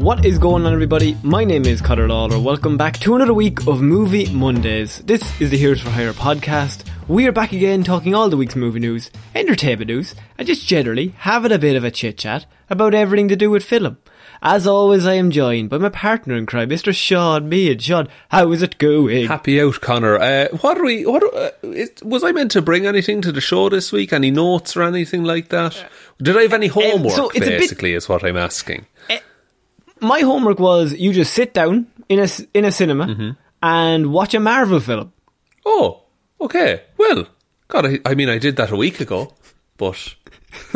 What is going on, everybody? My name is Connor Lawler. Welcome back to another week of Movie Mondays. This is the Heroes for Hire podcast. We are back again talking all the week's movie news, entertainment news, and just generally having a bit of a chit chat about everything to do with film. As always, I am joined by my partner in crime, Mr. Sean Mead. Sean, how is it going? Happy out, Connor. Uh, what are we? What uh, is, was I meant to bring anything to the show this week? Any notes or anything like that? Did I have any homework? so it's a bit- basically, is what I'm asking. My homework was you just sit down in a in a cinema Mm-hmm. and watch a Marvel film. Oh, okay. Well, God, I, I mean, I did that a week ago, but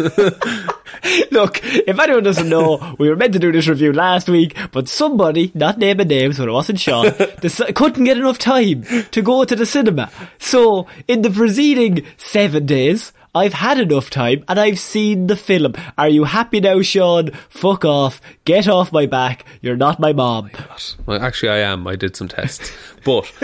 Look, if anyone doesn't know, we were meant to do this review last week, but somebody, not naming names, but it wasn't Sean, deci- couldn't get enough time to go to the cinema. So, in the preceding seven days, I've had enough time and I've seen the film. Are you happy now, Sean? Fuck off. Get off my back. You're not my mom. well, actually, I am. I did some tests, but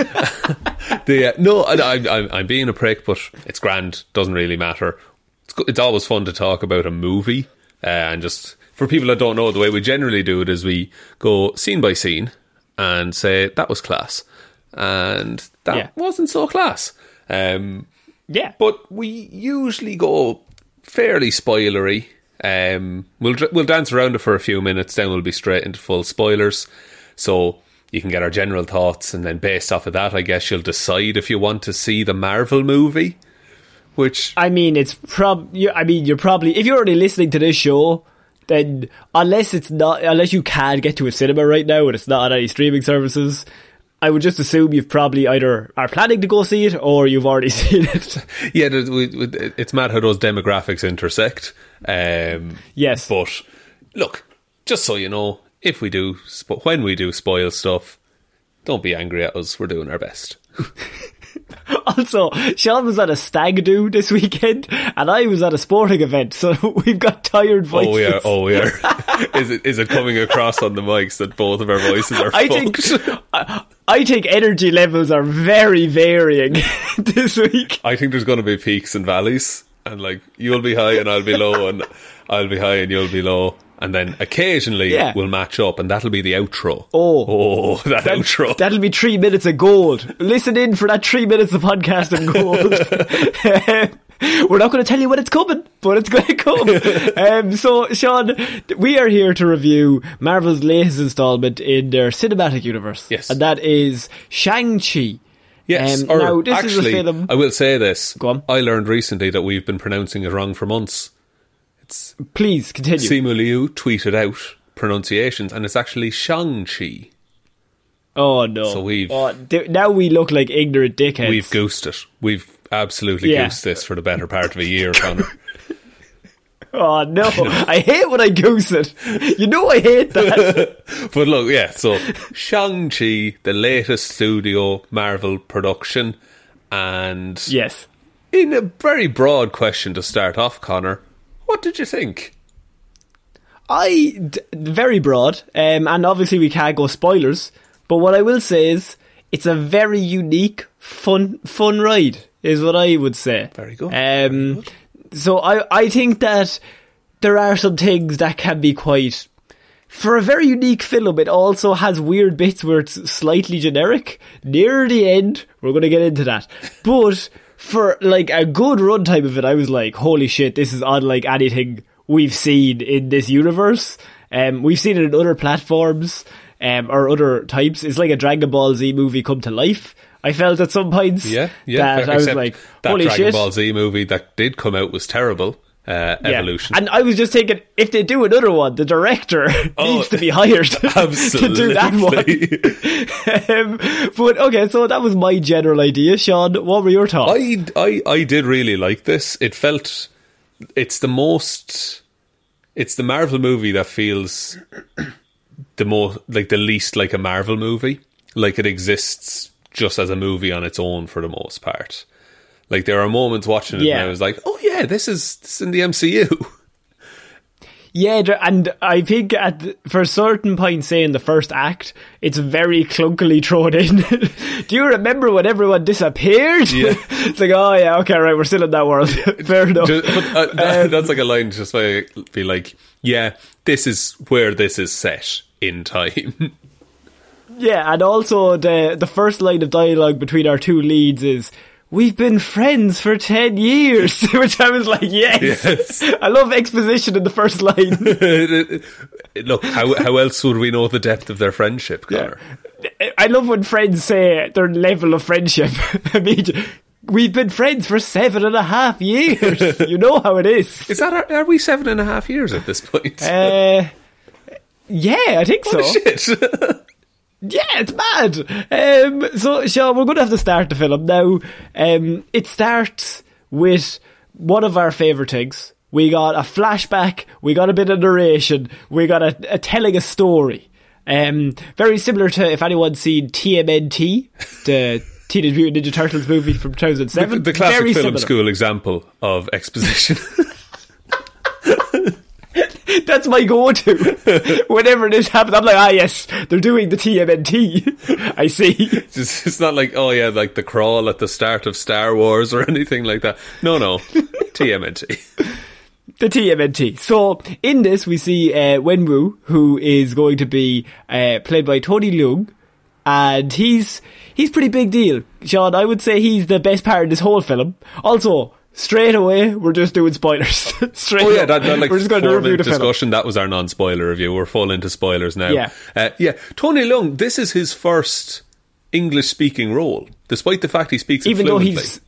the uh, no, I, I, I'm, I'm being a prick, but it's grand. Doesn't really matter. It's it's always fun to talk about a movie uh, and just for people that don't know, the way we generally do it is we go scene by scene and say that was class and that Yeah. wasn't so class. Um, Yeah. but we usually go fairly spoilery. Um, we'll we'll dance around it for a few minutes, then we'll be straight into full spoilers. So you can get our general thoughts, and then based off of that, I guess you'll decide if you want to see the Marvel movie. Which I mean, it's prob. I mean, you're probably if you're already listening to this show, then unless it's not, unless you can get to a cinema right now and it's not on any streaming services, I would just assume you've probably either are planning to go see it or you've already seen it. yeah, th- we- we- it's mad how those demographics intersect. Um, Yes. but look, just so you know, if we do, when we do spoil stuff, don't be angry at us. We're doing our best. also, Sean was at a stag do this weekend, and I was at a sporting event, so we've got tired oh, voices. Oh yeah, oh yeah. is it is it coming across on the mics that both of our voices are I think? I, I think energy levels are very varying this week. I think there's going to be peaks and valleys, and like you'll be high and I'll be low, and I'll be high and you'll be low, and then occasionally Yeah. we'll match up, and that'll be the outro. Oh. oh, that, outro. That'll be three minutes of gold. Listen in for that three minutes of podcast of gold. We're not going to tell you when it's coming, but it's going to come. um, so, Sean, we are here to review Marvel's latest installment in their cinematic universe. Yes. And that is Shang-Chi. yes, um, or now, this is a actually, film- I will say this. Go on. I learned recently that we've been pronouncing it wrong for months. Please continue. Simu Liu tweeted out pronunciations, and it's actually Shang-Chi. oh, no. So we've- Oh, d- now we look like ignorant dickheads. We've goosed it. We've absolutely Yeah. goosed this for the better part of a year, Connor. Oh no, I hate when I goose it. You know I hate that. but look, yeah, so Shang-Chi, the latest studio Marvel production, and yes. in a very broad question to start off, Connor, what did you think? I d- very broad, um, and obviously we can't go spoilers. But what I will say is, it's a very unique, fun, fun ride, is what I would say. Very good. Um, so I, I think that there are some things that can be quite. For a very unique film, it also has weird bits where it's slightly generic. Near the end, we're going to get into that. But for like a good runtime of it, I was like, holy shit, this is unlike anything we've seen in this universe. Um, we've seen it in other platforms um, or other types. It's like a Dragon Ball Z movie come to life. I felt at some points Yeah, yeah. that I was like, that holy Dragon shit. Ball Z movie that did come out was terrible. Uh, Yeah. Evolution. And I was just thinking, if they do another one, the director Oh, needs to be hired to do that one. um, but okay, so that was my general idea. Sean, what were your thoughts? I, I, I did really like this. It felt it's the most it's the Marvel movie that feels the most like the least like a Marvel movie. Like it exists just as a movie on its own for the most part. Like there are moments watching it Yeah. and I was like, "Oh yeah, this is this is in the MCU." Yeah, and I think at the- for a certain points, say in the first act, it's very clunkily thrown in. Do you remember when everyone disappeared? Yeah. it's like, oh yeah, okay, right, we're still in that world. Fair enough. Just- but, uh, that- that's like a line just by be like, "Yeah, this is where this is set in time." Yeah, and also the the first line of dialogue between our two leads is. We've been friends for 10 years, which I was like, yes. Yes. I love exposition in the first line. Look, how how else would we know the depth of their friendship, Connor? I love when friends say their level of friendship. I mean, we've been friends for seven and a half years. you know how it is. Is that are, are we seven and a half years at this point? Uh, yeah, I think so. oh shit! Yeah, it's mad. Um, so, Sean, we're going to have to start the film now. Um, it starts with one of our favourite things. We got a flashback. We got a bit of narration. We got a, a telling a story. Um, very similar to if anyone's seen TMNT, the Teenage Mutant Ninja Turtles movie from 2007. the, the classic very film similar. school example of exposition. That's my go-to. Whenever this happens, I'm like, ah, yes, they're doing the TMNT. I see. it's, it's not like oh yeah, like the crawl at the start of Star Wars or anything like that. No, no, TMNT. The TMNT. So in this, we see uh, Wenwu, who is going to be uh, played by Tony Leung, and he's he's pretty big deal, Sean. I would say he's the best part of this whole film. Also, straight away, we're just doing spoilers. straight. Oh yeah, that, that like we're just going to review the film. discussion. That was our non-spoiler review. We're full into spoilers now. Yeah. uh, yeah. Tony Leung. This is his first English-speaking role, despite the fact he speaks it Even though he's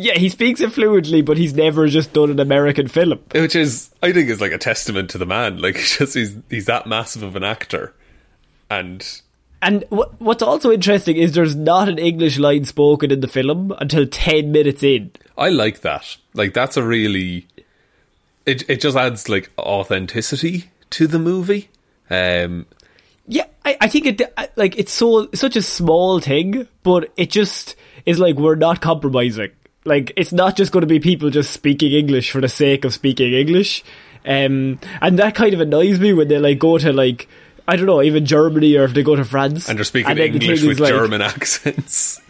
yeah, he speaks it fluently, but he's never just done an American film. which is I think is like a testament to the man. Like just he's he's that massive of an actor, and And what, what's also interesting is there's not an English line spoken in the film until 10 minutes in. I like that. Like that's a really it it just adds like authenticity to the movie. Um Yeah, I, I think it like it's so such a small thing, but it just is like we're not compromising. Like it's not just going to be people just speaking English for the sake of speaking English, um, and that kind of annoys me when they like go to like I don't know even Germany or if they go to France and they're speaking the English with like- German accents.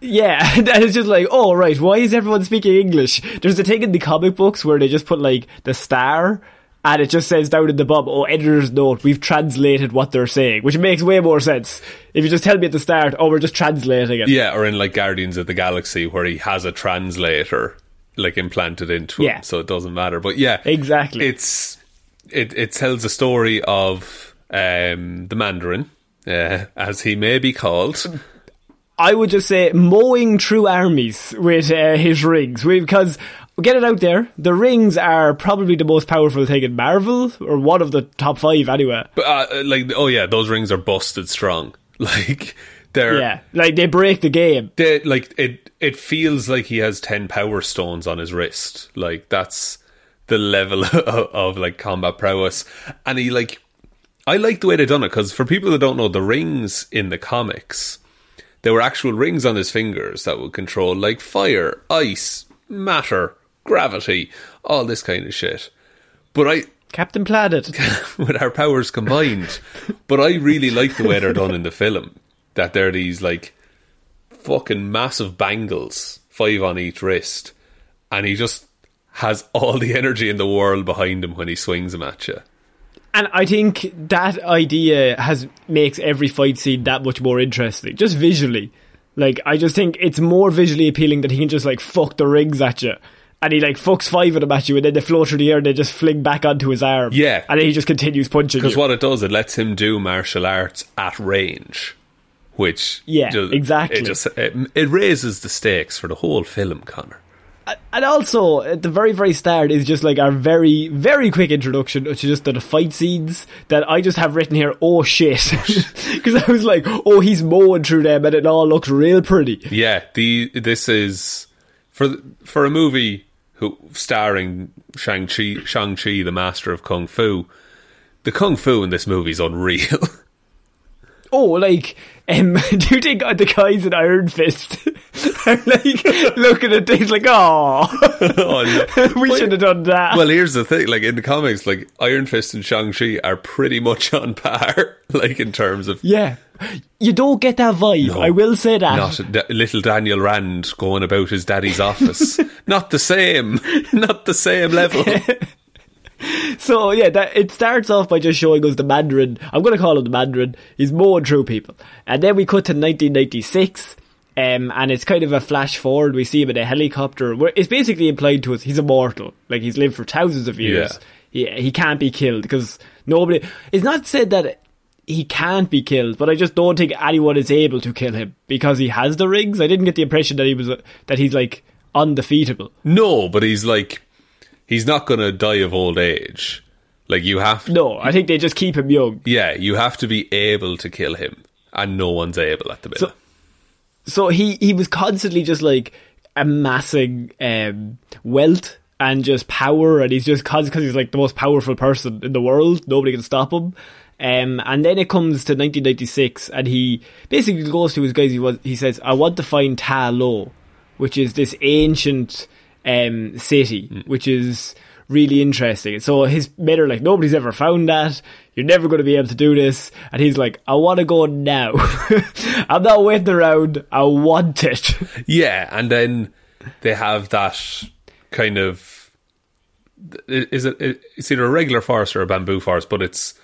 Yeah, and it's just like, oh right, why is everyone speaking English? There's a thing in the comic books where they just put like the star, and it just says down in the bottom, oh editor's note, we've translated what they're saying, which makes way more sense. If you just tell me at the start, oh we're just translating it. Yeah, or in like Guardians of the Galaxy where he has a translator like implanted into Yeah. him, so it doesn't matter. But yeah, Exactly. It's it it tells a story of um, the Mandarin, uh, as he may be called. I would just say mowing through armies with uh, his rings, because get it out there, the rings are probably the most powerful thing in Marvel, or one of the top five anyway. But uh, like, oh yeah, those rings are busted strong. Like they're Yeah, like they break the game. they like it. It feels like he has ten power stones on his wrist. Like that's the level of, of like combat prowess, and he like I like the way they done it because for people that don't know, the rings in the comics, there were actual rings on his fingers that would control like fire, ice, matter, gravity, all this kind of shit. But I, Captain Planet. with our powers combined, but I really like the way they're done in the film. That they're these like fucking massive bangles, five on each wrist, and he just has all the energy in the world behind him when he swings them at you. And I think that idea has makes every fight scene that much more interesting, just visually. Like I just think it's more visually appealing that he can just like fuck the rings at you. And he like fucks five of them at you, and then they float through the air and they just fling back onto his arm. Yeah. and then he just continues punching Because what it does, it lets him do martial arts at range, which Yeah, exactly. It just it, it raises the stakes for the whole film, Connor. And also, at the very, very start is just like our very, very quick introduction to just the fight scenes that I just have written here, oh shit. Because I was like, oh, he's mowing through them and it all looks real pretty. Yeah, the this is for for a movie who starring Shang Chi, Shang Chi, the master of kung fu. The kung fu in this movie is unreal. Oh, like, um, do you think the guys in Iron Fist are like looking at things like, oh, Oh, no. we should have done that? Well, here's the thing: like in the comics, like Iron Fist and Shang Chi are pretty much on par, like in terms of yeah. You don't get that vibe, No. I will say that. not da- little Daniel Rand going about his daddy's office. not the same, not the same level. So yeah, that it starts off by just showing us the Mandarin. I'm going to call him the Mandarin. He's mowing through people, and then we cut to 1996, um, and it's kind of a flash forward. We see him in a helicopter. Where it's basically implied to us he's immortal, like he's lived for thousands of years. He he can't be killed because nobody. It's not said that he can't be killed, but I just don't think anyone is able to kill him because he has the rings. I didn't get the impression that he was that he's like undefeatable. No, but he's like, he's not going to die of old age. Like you have, No, I think they just keep him young. yeah, you have to be able to kill him, and no one's able at the minute. So- So he he was constantly just like amassing um, wealth and just power, and he's just because he's like the most powerful person in the world. Nobody can stop him. Um, and then it comes to 1996, and he basically goes to his guys. He was he says, "I want to find Ta Lo, which is this ancient um, city, which is." Really interesting. So his men are like, nobody's ever found that. You're never going to be able to do this. And he's like, I want to go now. I'm not waiting around. I want it. Yeah, and then they have that kind of is it it's either a regular forest or a bamboo forest, but it's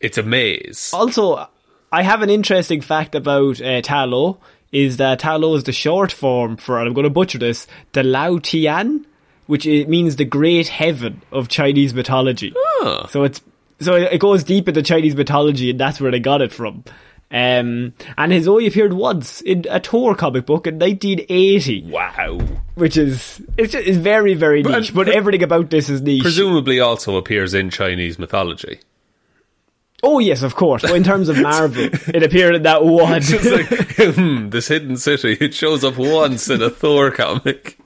it's a maze. Also, I have an interesting fact about uh, Ta Lo. Is that Ta Lo is the short form for, and I'm going to butcher this, the Lao Tian, which it means the great heaven of Chinese mythology. So it's so it goes deep into Chinese mythology, and that's where they got it from. Um, and has only appeared once in a Thor comic book in 1980, Wow. which is it's, just, it's very very niche. But, everything about this is niche. Presumably also appears in Chinese mythology. Oh yes, of course. In terms of Marvel, it appeared in that one. Like, hmm, this hidden city, it shows up once in a Thor comic.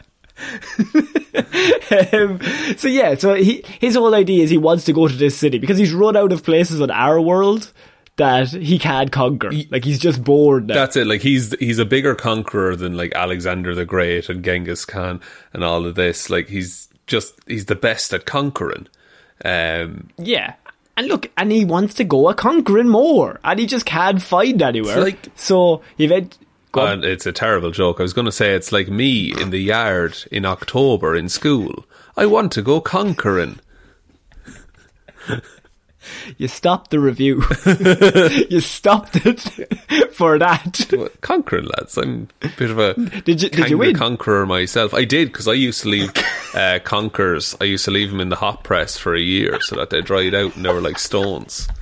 um, so yeah, so he, his whole idea is he wants to go to this city because he's run out of places on our world that he can't conquer. Like he's just bored now. That's it. Like he's he's a bigger conqueror than like Alexander the Great and Genghis Khan and all of this. Like he's just he's the best at conquering. Um, yeah. And look, and he wants to go a conquering more, and he just can't find anywhere. It's like- so he went. Go and it's a terrible joke. I was going to say it's like me in the yard in October in school. I want to go conquering. You stopped the review. you stopped it for that. What, Conquering, lads. I'm a bit of a Did you- did you win? conqueror myself. I did because I used to leave uh, conquerors. I used to leave them in the hot press for a year so that they dried out and they were like stones.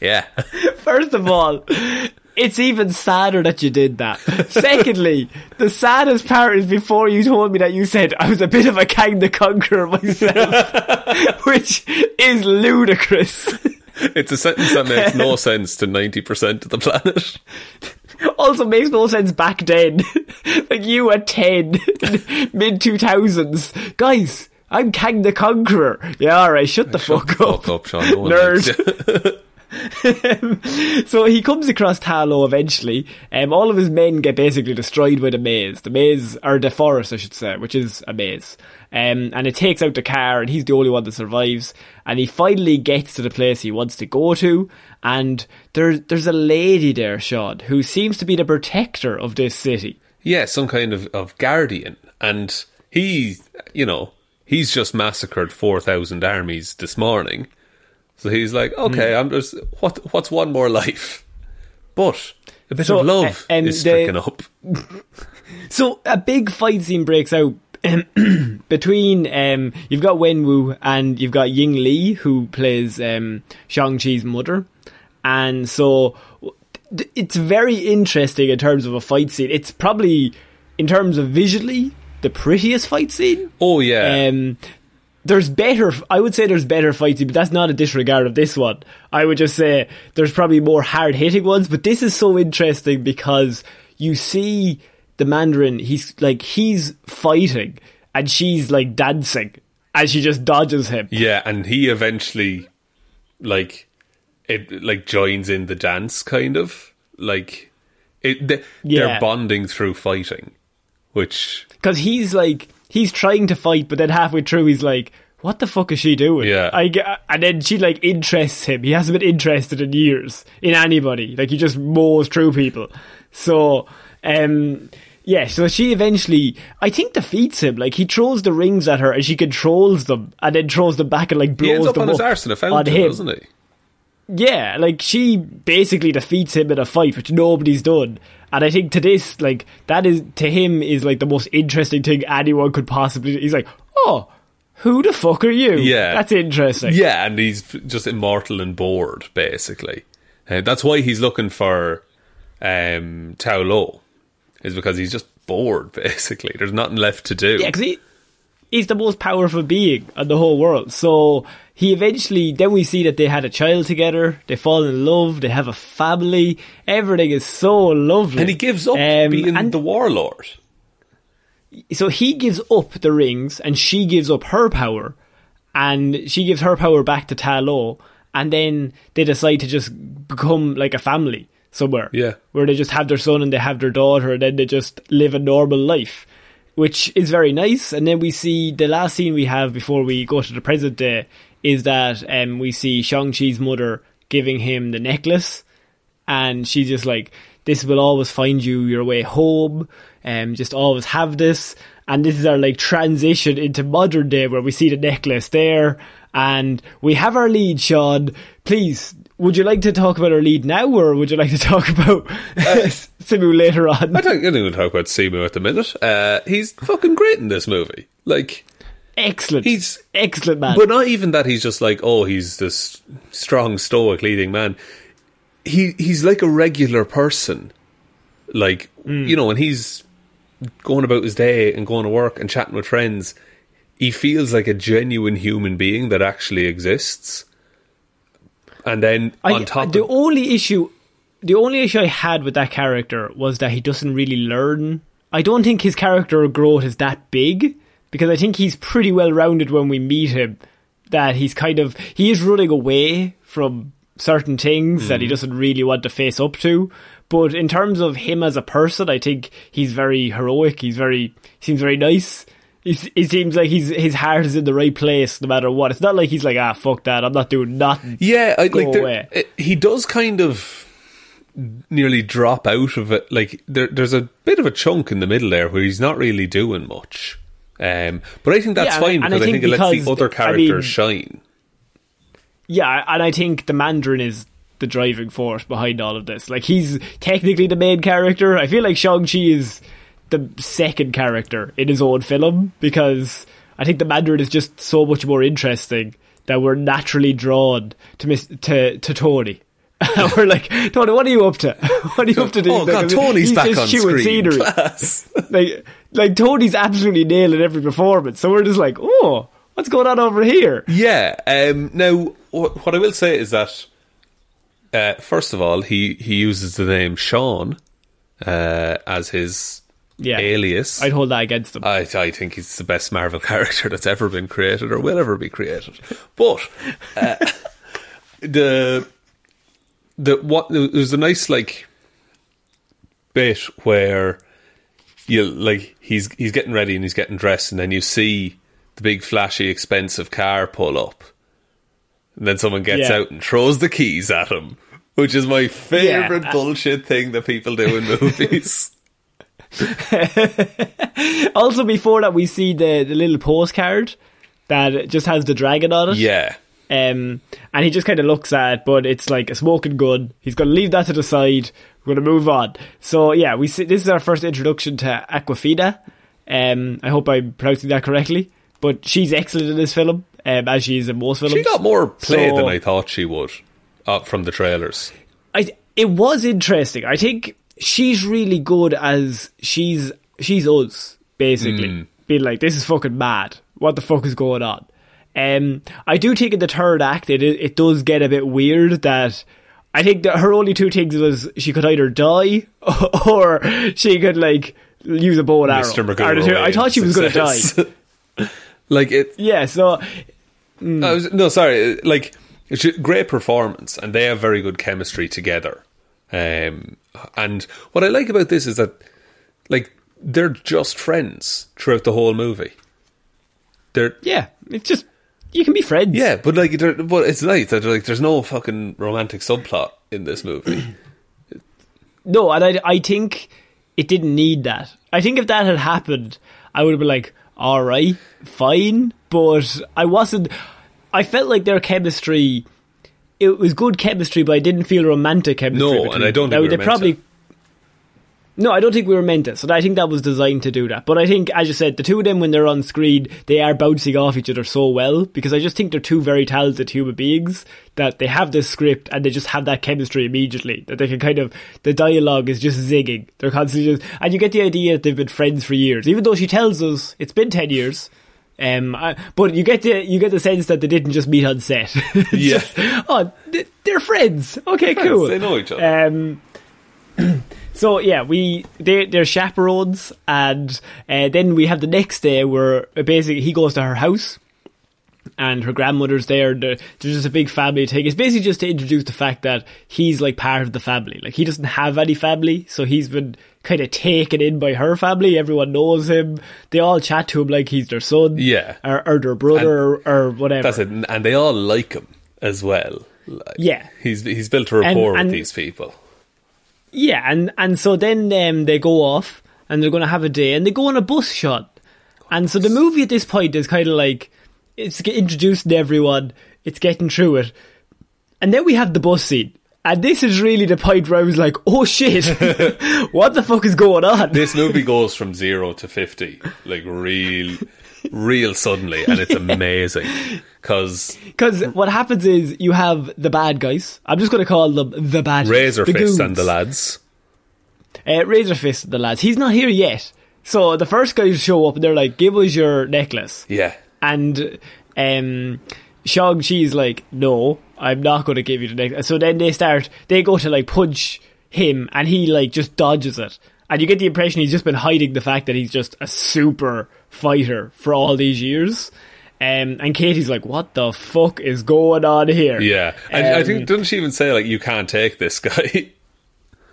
Yeah, First of all, it's even sadder that you did that. Secondly, the saddest part is before you told me that you said I was a bit of a Kang the Conqueror myself, which is ludicrous. it's a sentence that makes no sense to ninety percent of the planet. Also makes no sense back then. like you at 10, mid 2000s. Guys, I'm Kang the Conqueror. Yeah, alright, shut the Shut fuck the up. fuck up, Sean. No Nerd. so he comes across Ta Lo eventually. Um, all of his men get basically destroyed by the maze. The maze, or the forest, I should say, which is a maze. Um, and it takes out the car, and he's the only one that survives. And he finally gets to the place he wants to go to. And there's there's a lady there, Sean, who seems to be the protector of this city. Yeah, some kind of, of guardian. And he, you know, he's just massacred 4,000 armies this morning. So he's like, okay, Hmm. I'm just, what, what's one more life? But a bit So, of love uh, um, is the- stricken up. So a big fight scene breaks out between um, you've got Wenwu and you've got Ying Li who plays um, Shang Chi's mother, and so it's very interesting in terms of a fight scene. It's probably in terms of visually the prettiest fight scene. Oh, yeah. Um, there's better. I would say there's better fighting, but that's not a disregard of this one. I would just say there's probably more hard hitting ones, but this is so interesting because you see the Mandarin. He's like he's fighting, and she's like dancing, and she just dodges him. Yeah, and he eventually like it like joins in the dance kind of like it they, Yeah. they're bonding through fighting, which because he's like he's trying to fight, but then halfway through he's like, "What the fuck is she doing?" Yeah. I get, and then she like interests him. He hasn't been interested in years in anybody. Like he just mows through people. So, um, yeah. So she eventually, I think, defeats him. Like he throws the rings at her, and she controls them, and then throws them back and like blows he ends up them on his up arse in a on fountain, him. doesn't he? Yeah, like she basically defeats him in a fight, which nobody's done. And I think to this, like that is to him is like the most interesting thing anyone could possibly. He's like, oh, who the fuck are you? Yeah. that's interesting. Yeah, and he's just immortal and bored, basically. Uh, that's why he's looking for um, Ta Lo, is because he's just bored, basically. There's nothing left to do. Yeah, because he, he's the most powerful being in the whole world. So he eventually, then we see that they had a child together. They fall in love. They have a family. Everything is so lovely. and he gives up Um, being and- the warlord. so he gives up the rings and she gives up her power and she gives her power back to Ta Lo and then they decide to just become like a family somewhere. Yeah. Where they just have their son and they have their daughter and then they just live a normal life. Which is very nice. And then we see the last scene we have before we go to the present day is that um, we see Shang-Chi's mother giving him the necklace and she's just like, "This will always find you your way home. Um, just always have this." And this is our like transition into modern day where we see the necklace there, and we have our lead. Sean, please, would you like to talk about our lead now, or would you like to talk about uh, Simu later on? I don't, I don't even talk about Simu at the minute. Uh, he's fucking great in this movie. Like, Excellent. He's- excellent man. but not even that. He's just like, oh, he's this strong, stoic leading man. He he's like a regular person. Like hmm. you know, when he's going about his day and going to work and chatting with friends, he feels like a genuine human being that actually exists. And then I, on top, the of, only issue, the only issue I had with that character was that he doesn't really learn. I don't think his character growth is that big because I think he's pretty well rounded when we meet him. That he's kind of he is running away from certain things that he doesn't really want to face up to. But in terms of him as a person, I think he's very heroic. He's very he seems very nice. He's, it seems like he's his heart is in the right place no matter what. It's not like he's like ah fuck that I'm not doing nothing. yeah, I, like there- it- he does kind of nearly drop out of it. Like there, there's a bit of a chunk in the middle there where he's not really doing much. Um, but I think that's Yeah, fine and I because I think think, it lets the other I characters mean- shine. Yeah, and I think the Mandarin is the driving force behind all of this. Like he's technically the main character. I feel like Shang Chi is the second character in his own film because I think the Mandarin is just so much more interesting that we're naturally drawn to miss to to Tony. we're like, Tony, what are you up to? What are you up to? these Oh god, days?" Tony's He's back just on screen. scenery. Class. like like Tony's absolutely nailing every performance. So we're just like, oh, what's going on over here? Yeah. Um, now, what, what I will say is that, uh, first of all, he, he uses the name Sean uh, as his Yeah. Alias. I'd hold that against him. I, I think he's the best Marvel character that's ever been created or will ever be created. But uh, the the what there's a nice like bit where you like he's he's getting ready and he's getting dressed and then you see the big flashy expensive car pull up and then someone gets Yeah. out and throws the keys at him which is my favorite Yeah. bullshit thing that people do in movies also, before that, we see the, the little postcard that just has the dragon on it. yeah Um, and he just kind of looks at it, but it's like a smoking gun. He's going to leave that to the side. We're going to move on. So yeah, we see this is our first introduction to Awkwafina. Um, I hope I'm pronouncing that correctly. But she's excellent in this film, um, as she is in most films. she got more play So- than I thought she would uh, from the trailers I it was interesting. I think she's really good as she's she's us basically being like this is fucking mad. What the fuck is going on? Um, I do think in the third act it it does get a bit weird that. I think that her only two things was she could either die or she could like use a bow and arrow. Mr. Are I thought she was going to die. like it Yeah, so I was, no, sorry. Like, it's great performance, and they have very good chemistry together. Um, and what I like about this is that, like, they're just friends throughout the whole movie. They're yeah, it's just you can be friends. yeah, but like, but it's nice that like there's no fucking romantic subplot in this movie. No, and I, I think it didn't need that. I think if that had happened, I would have been like, all right, fine. But I wasn't. I felt like their chemistry. It was good chemistry, but I didn't feel romantic chemistry. No, and I don't Now, they probably. to. No, I don't think we were meant to. So I think that was designed to do that. But I think, as you said, the two of them when they're on screen, they are bouncing off each other so well because I just think they're two very talented human beings that they have this script and they just have that chemistry immediately. That they can kind of the dialogue is just zigging. They're constantly just, and you get the idea that they've been friends for years, even though she tells us it's been ten years. Um, I, but you get the you get the sense that they didn't just meet on set. Yeah. just, oh, they- they're friends. Okay, Friends, cool. they know each other. Um, so yeah, we they they're chaperones, and uh, then we have the next day where uh, basically he goes to her house, and her grandmother's there. There- There's just a big family thing. It's basically just to introduce the fact that he's like part of the family. Like he doesn't have any family, so he's been kind of taken in by her family. Everyone knows him. They all chat to him like he's their son, Yeah. or, or their brother, or, or whatever. That's it, and they all like him as well. Like, Yeah. he's he's built a rapport and- with these people. Yeah, and and so then um, they go off and they're going to have a day and they go on a bus shot. And so the movie at this point is kind of like it's introducing everyone, it's getting through it. And then we have the bus scene. And this is really the point where I was like, oh shit, what the fuck is going on? This movie goes from zero to fifty, like real, real suddenly, and it's amazing because Because what happens is you have the bad guys. I'm just going to call them the bad Razor the Fist goons. and the lads. Uh, Razor Fist, the lads. He's not here yet. So the first guys show up and they're like, give us your necklace. Yeah, And um, Shang-Chi's like, no, I'm not going to give you the necklace. So then they start, they go to like punch him and he like just dodges it. And you get the impression he's just been hiding the fact that he's just a super fighter for all these years. Um, and Katy's like, what the fuck is going on here? yeah. And I Um, think doesn't she even say like you can't take this guy?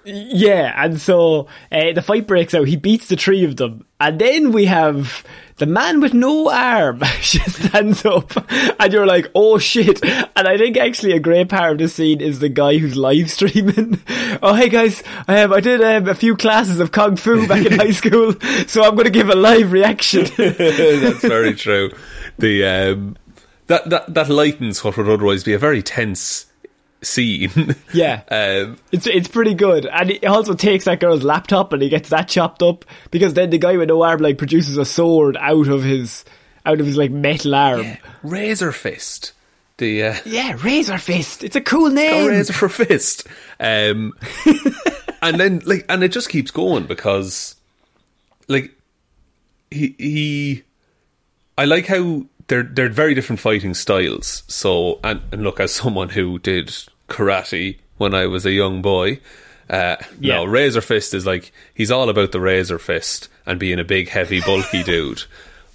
Yeah, and so uh, the fight breaks out. He beats the three of them, and then we have the man with no arm just stands up, and you're like, "Oh shit!" And I think actually a great part of this scene is the guy who's live streaming. oh hey guys, um, I did um, a few classes of kung fu back in high school, so I'm going to give a live reaction. That's very true. The um, that that that lightens what would otherwise be a very tense scene. yeah, Um, It's it's pretty good, and he also takes that girl's laptop and he gets that chopped up because then the guy with no arm like produces a sword out of his out of his like metal arm. Razor Fist. The uh, Yeah, Razor Fist. It's a cool name. razor for fist. Um, and then like, and it just keeps going because, like, he he, I like how they're they're very different fighting styles. So and, and look, as someone who did karate when I was a young boy, Uh, Yeah. No, Razor Fist is like he's all about the Razor Fist and being a big, heavy, bulky dude.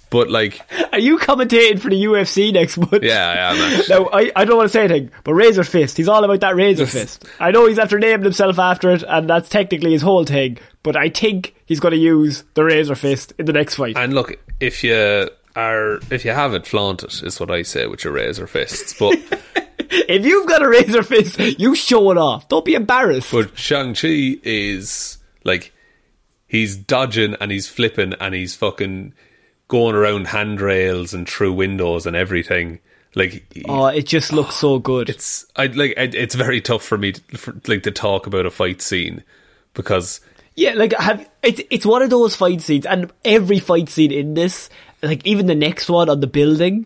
But like, Are you commentating for the UFC next month? yeah, I am. Actually. Now, I, I don't want to say anything, but Razor Fist, he's all about that Razor Fist. I know he's after naming himself after it, and that's technically his whole thing, but I think he's going to use the Razor Fist in the next fight. And look, if you are, if you have it, flaunt it. Is what I say with your Razor Fists. But if you've got a Razor Fist, you show it off. Don't be embarrassed. but Shang Chi is like he's dodging and he's flipping and he's fucking going around handrails and through windows and everything. Like oh, it just looks so good. it's I like it, it's very tough for me to, for, like to talk about a fight scene because Yeah, like have it's it's one of those fight scenes, and every fight scene in this, like even the next one on the building,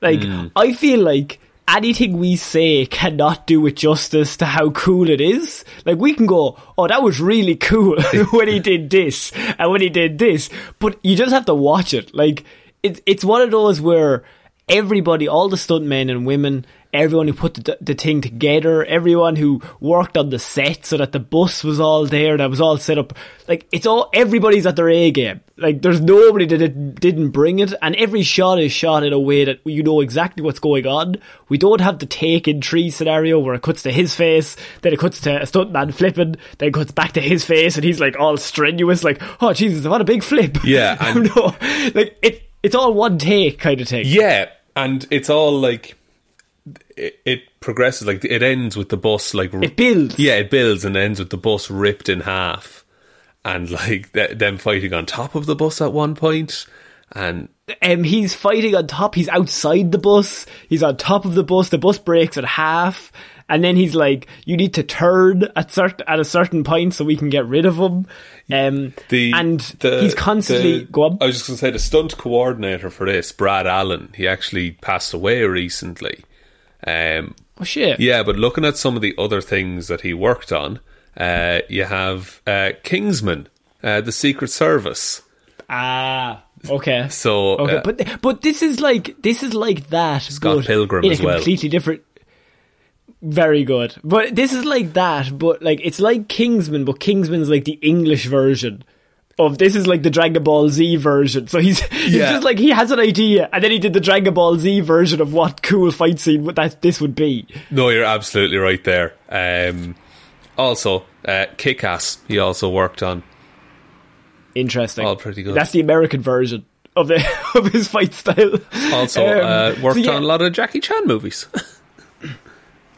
like hmm. I feel like anything we say cannot do it justice to how cool it is. Like we can go, oh, that was really cool when he did this and when he did this, but you just have to watch it. Like it's it's one of those where everybody, all the stuntmen and women, everyone who put the, the thing together, everyone who worked on the set so that the bus was all there, that was all set up. Like it's all everybody's at their A game. Like there's nobody that it didn't bring it, and every shot is shot in a way that you know exactly what's going on. We don't have the Taken 3 scenario where it cuts to his face, then it cuts to a stuntman flipping, then it cuts back to his face, and he's like all strenuous, like oh Jesus, what a big flip. Yeah, and- no, like it. It's all one take kind of thing. yeah, and it's all like it, it progresses like it ends with the bus like It builds. Yeah, it builds and ends with the bus ripped in half, and like th- them fighting on top of the bus at one point, and um, he's fighting on top. He's outside the bus. He's on top of the bus. The bus breaks at half, and then he's like, "You need to turn at cert- at a certain point so we can get rid of him." Um, the and the- he's constantly the- go on. I was just going to say the stunt coordinator for this, Brad Allan, he actually passed away recently. Um, oh shit! yeah, but looking at some of the other things that he worked on, uh, you have uh, Kingsman, uh, the Secret Service. Ah, okay. So, okay, uh, but but this is like this is like that. Scott Pilgrim in as a well. completely different. Very good, but this is like that. But like it's like Kingsman, but Kingsman's like the English version of this is like the Dragon Ball Z version. So he's he's Yeah. just like he has an idea, and then he did the Dragon Ball Z version of what cool fight scene that this would be. No, you're absolutely right there. Um, also, uh, Kick Ass, he also worked on. Interesting. All pretty good. That's the American version of the of his fight style. Also, Um, uh, worked so yeah, on a lot of Jackie Chan movies.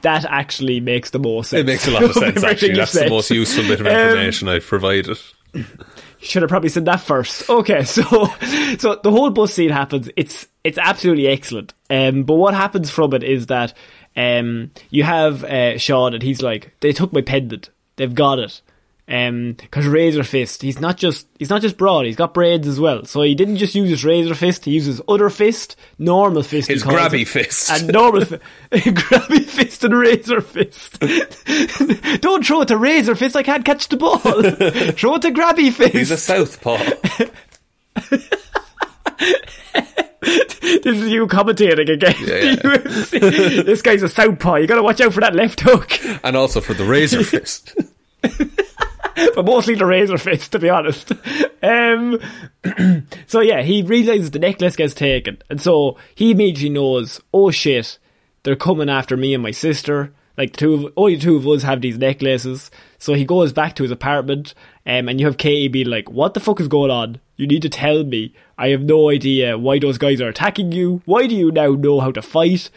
That actually makes the most sense. it makes a lot of sense, actually. That's the most useful bit of Um, information I've provided. Should have probably said that first. Okay, so so the whole bus scene happens. It's it's absolutely excellent. Um, but what happens from it is that um, you have uh, Sean and he's like, they took my pendant. They've got it. Um, because Razor Fist, he's not just he's not just broad. He's got braids as well. So he didn't just use his Razor Fist. He uses other fist, normal fist. His grabby it, fist. and normal fi- grabby fist and razor fist. Don't throw it to razor fist. I can't catch the ball. throw it to grabby fist. He's a southpaw. This is you commentating again. Yeah, yeah. This guy's a southpaw. You got to watch out for that left hook, and also for the razor fist. but mostly the razor fist, to be honest. Um, so yeah, he realizes the necklace gets taken, and so he immediately knows, oh shit, they're coming after me and my sister. Like the two, of, only two of us have these necklaces. So he goes back to his apartment, um, and you have Katy being like, "What the fuck is going on? You need to tell me. I have no idea why those guys are attacking you. Why do you now know how to fight?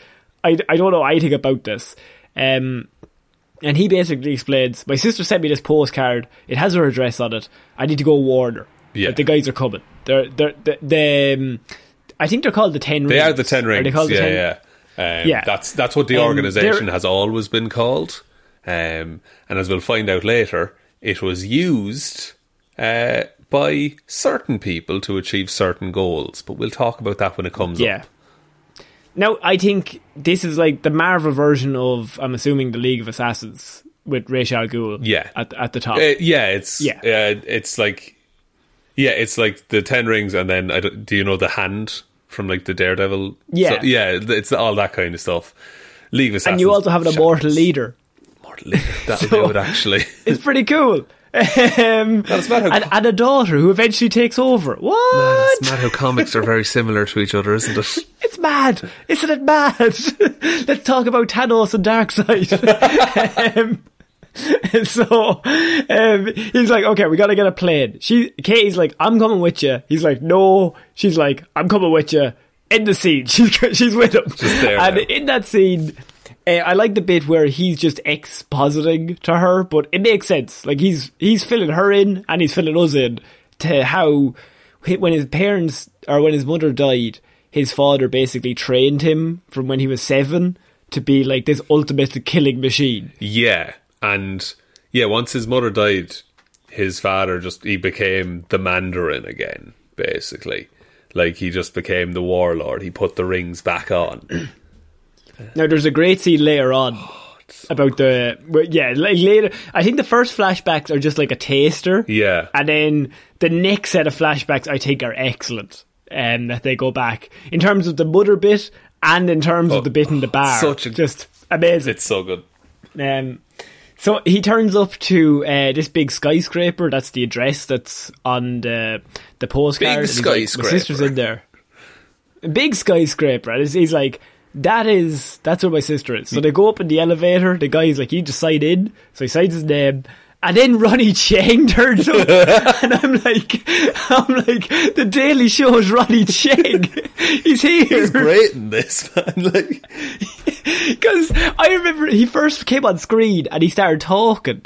I, I don't know anything about this." Um, and he basically explains, "My sister sent me this postcard. It has her address on it. I need to go warn her. Yeah. that the guys are coming. They're they're the, the um, I think they're called the Ten Rings. They are the Ten Are Rings. they called the yeah, 10 yeah. Um, Yeah. That's that's what the Um, organisation has always been called. Um, and as we'll find out later, it was used uh, by certain people to achieve certain goals. But we'll talk about that when it comes Yeah. up. Now I think this is like the Marvel version of I'm assuming the League of Assassins with Ra's al Ghul. Yeah. at at the top. Uh, yeah, it's Yeah. uh, it's like yeah, it's like the Ten Rings, and then I don't, you know the hand from like the Daredevil? Yeah. So- yeah, it's all that kind of stuff. League of Assassins, and you also have an immortal shadows. leader. That'll So- do actually. It's pretty cool. Um, That's mad how and, and a daughter who eventually takes over. What? It's mad how comics are very similar to each other, isn't it? It's mad, isn't it mad? Let's talk about Thanos and Darkseid. um, and so um, he's like, "Okay, we got to get a plane." She, Katy's like, "I'm coming with you." He's like, "No." She's like, "I'm coming with you." In the scene, she's she's with him, there and now. in that scene. Uh, I like the bit where he's just expositing to her, but it makes sense. Like he's he's filling her in and he's filling us in to how when his parents or when his mother died, his father basically trained him from when he was seven to be like this ultimate killing machine. Yeah, and yeah, once his mother died, his father just he became the Mandarin again, basically. Like he just became the warlord. He put the rings back on. Now, there's a great scene later on about the well, yeah, like later. I think the first flashbacks are just like a taster. Yeah. and then the next set of flashbacks I think are excellent. Um, that they go back in terms of the mother bit and in terms of the bit in the bar. such a- just amazing. It's so good. Um, so he turns up to uh, this big skyscraper. That's the address that's on the the postcard. Big he's like, skyscraper. My sister's in there. Big skyscraper. And he's, he's like, that is that's where my sister is. So they go up in the elevator. The guy's like, you just sign in. So he signs his name. And then Ronny Chieng turns up, and I'm like, I'm like, the Daily Show's Ronny Chieng. He's here. He's great in this, man. Like, Because I remember he first came on screen and he started talking,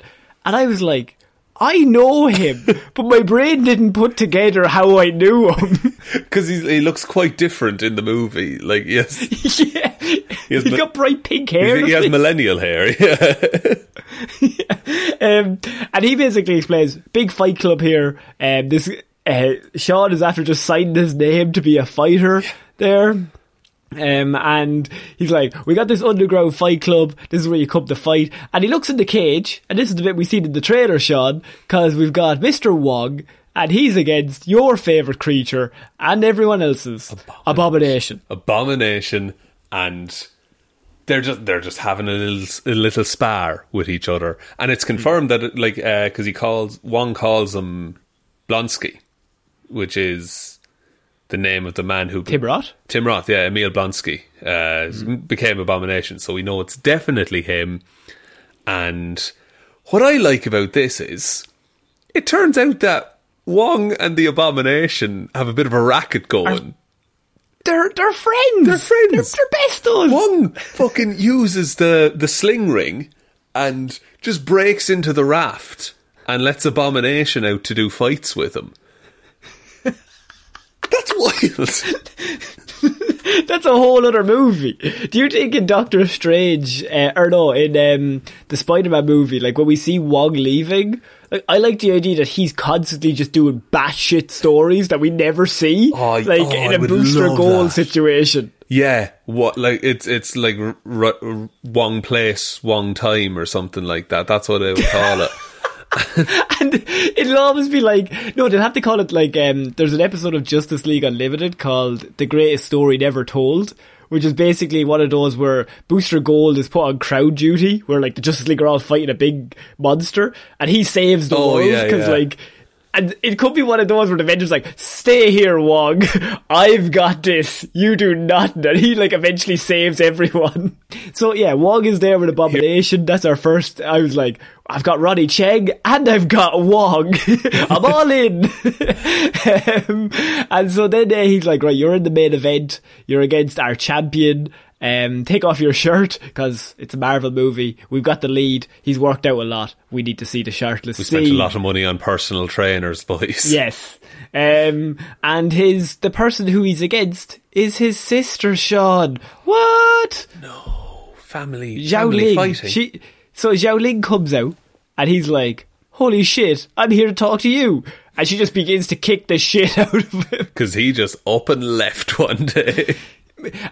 and I was like, I know him, but my brain didn't put together how I knew him. because he looks quite different in the movie. Like, yes, yeah, He has he's mi- got bright pink hair. he has millennial hair. Yeah. um, and he basically explains big fight club here. Um, this uh, Sean is after just signing his name to be a fighter there. Um, and he's like, we got this underground fight club. This is where you come to fight. And he looks in the cage, and this is the bit we see in the trailer, Sean, because we've got Mr. Wong, and he's against your favourite creature and everyone else's abomination. Abomination, and they're just they're just having a little a little spar with each other, and it's confirmed that it, like because he calls one calls him Blonsky, which is the name of the man who Tim Roth? Tim Roth, yeah, Emil Blonsky uh, became Abomination, so we know it's definitely him. And what I like about this is, it turns out that Wong and the Abomination have a bit of a racket going. They're they're friends. They're friends. They're, they're bestos. Wong fucking uses the the sling ring and just breaks into the raft and lets Abomination out to do fights with him. That's wild. That's a whole other movie. Do you think in Doctor Strange, uh, or no, in um, the Spider-Man movie, like when we see Wong leaving, like I like the idea that he's constantly just doing batshit stories that we never see, Oh, like oh, in a Booster Gold that. situation. Yeah, what like it's it's like r- r- Wong Place, Wong Time, or something like that. That's what they would call it. and it'll always be like no they'll have to call it like um there's an episode of Justice League Unlimited called The Greatest Story Never Told which is basically one of those where Booster Gold is put on crowd duty where like the Justice League are all fighting a big monster and he saves the Oh, world yeah, because yeah. like and it could be one of those where the Avengers like, stay here, Wong. I've got this. You do not. And he like eventually saves everyone. So yeah, Wong is there with Abomination. That's our first. I was like, I've got Ronny Chieng and I've got Wong. I'm all in. um, and so then uh, he's like, right, you're in the main event. You're against our champion. Um, take off your shirt because it's a Marvel movie. We've got the lead. He's worked out a lot. We need to see the shirtless. We spent a lot of money on personal trainers, boys. Yes. Um, and his the person who he's against is his sister Sean. What? No, family, Zhao family Ling. fighting. She so Xialing comes out and he's like, "Holy shit! I'm here to talk to you." And she just begins to kick the shit out of him. because he just up and left one day.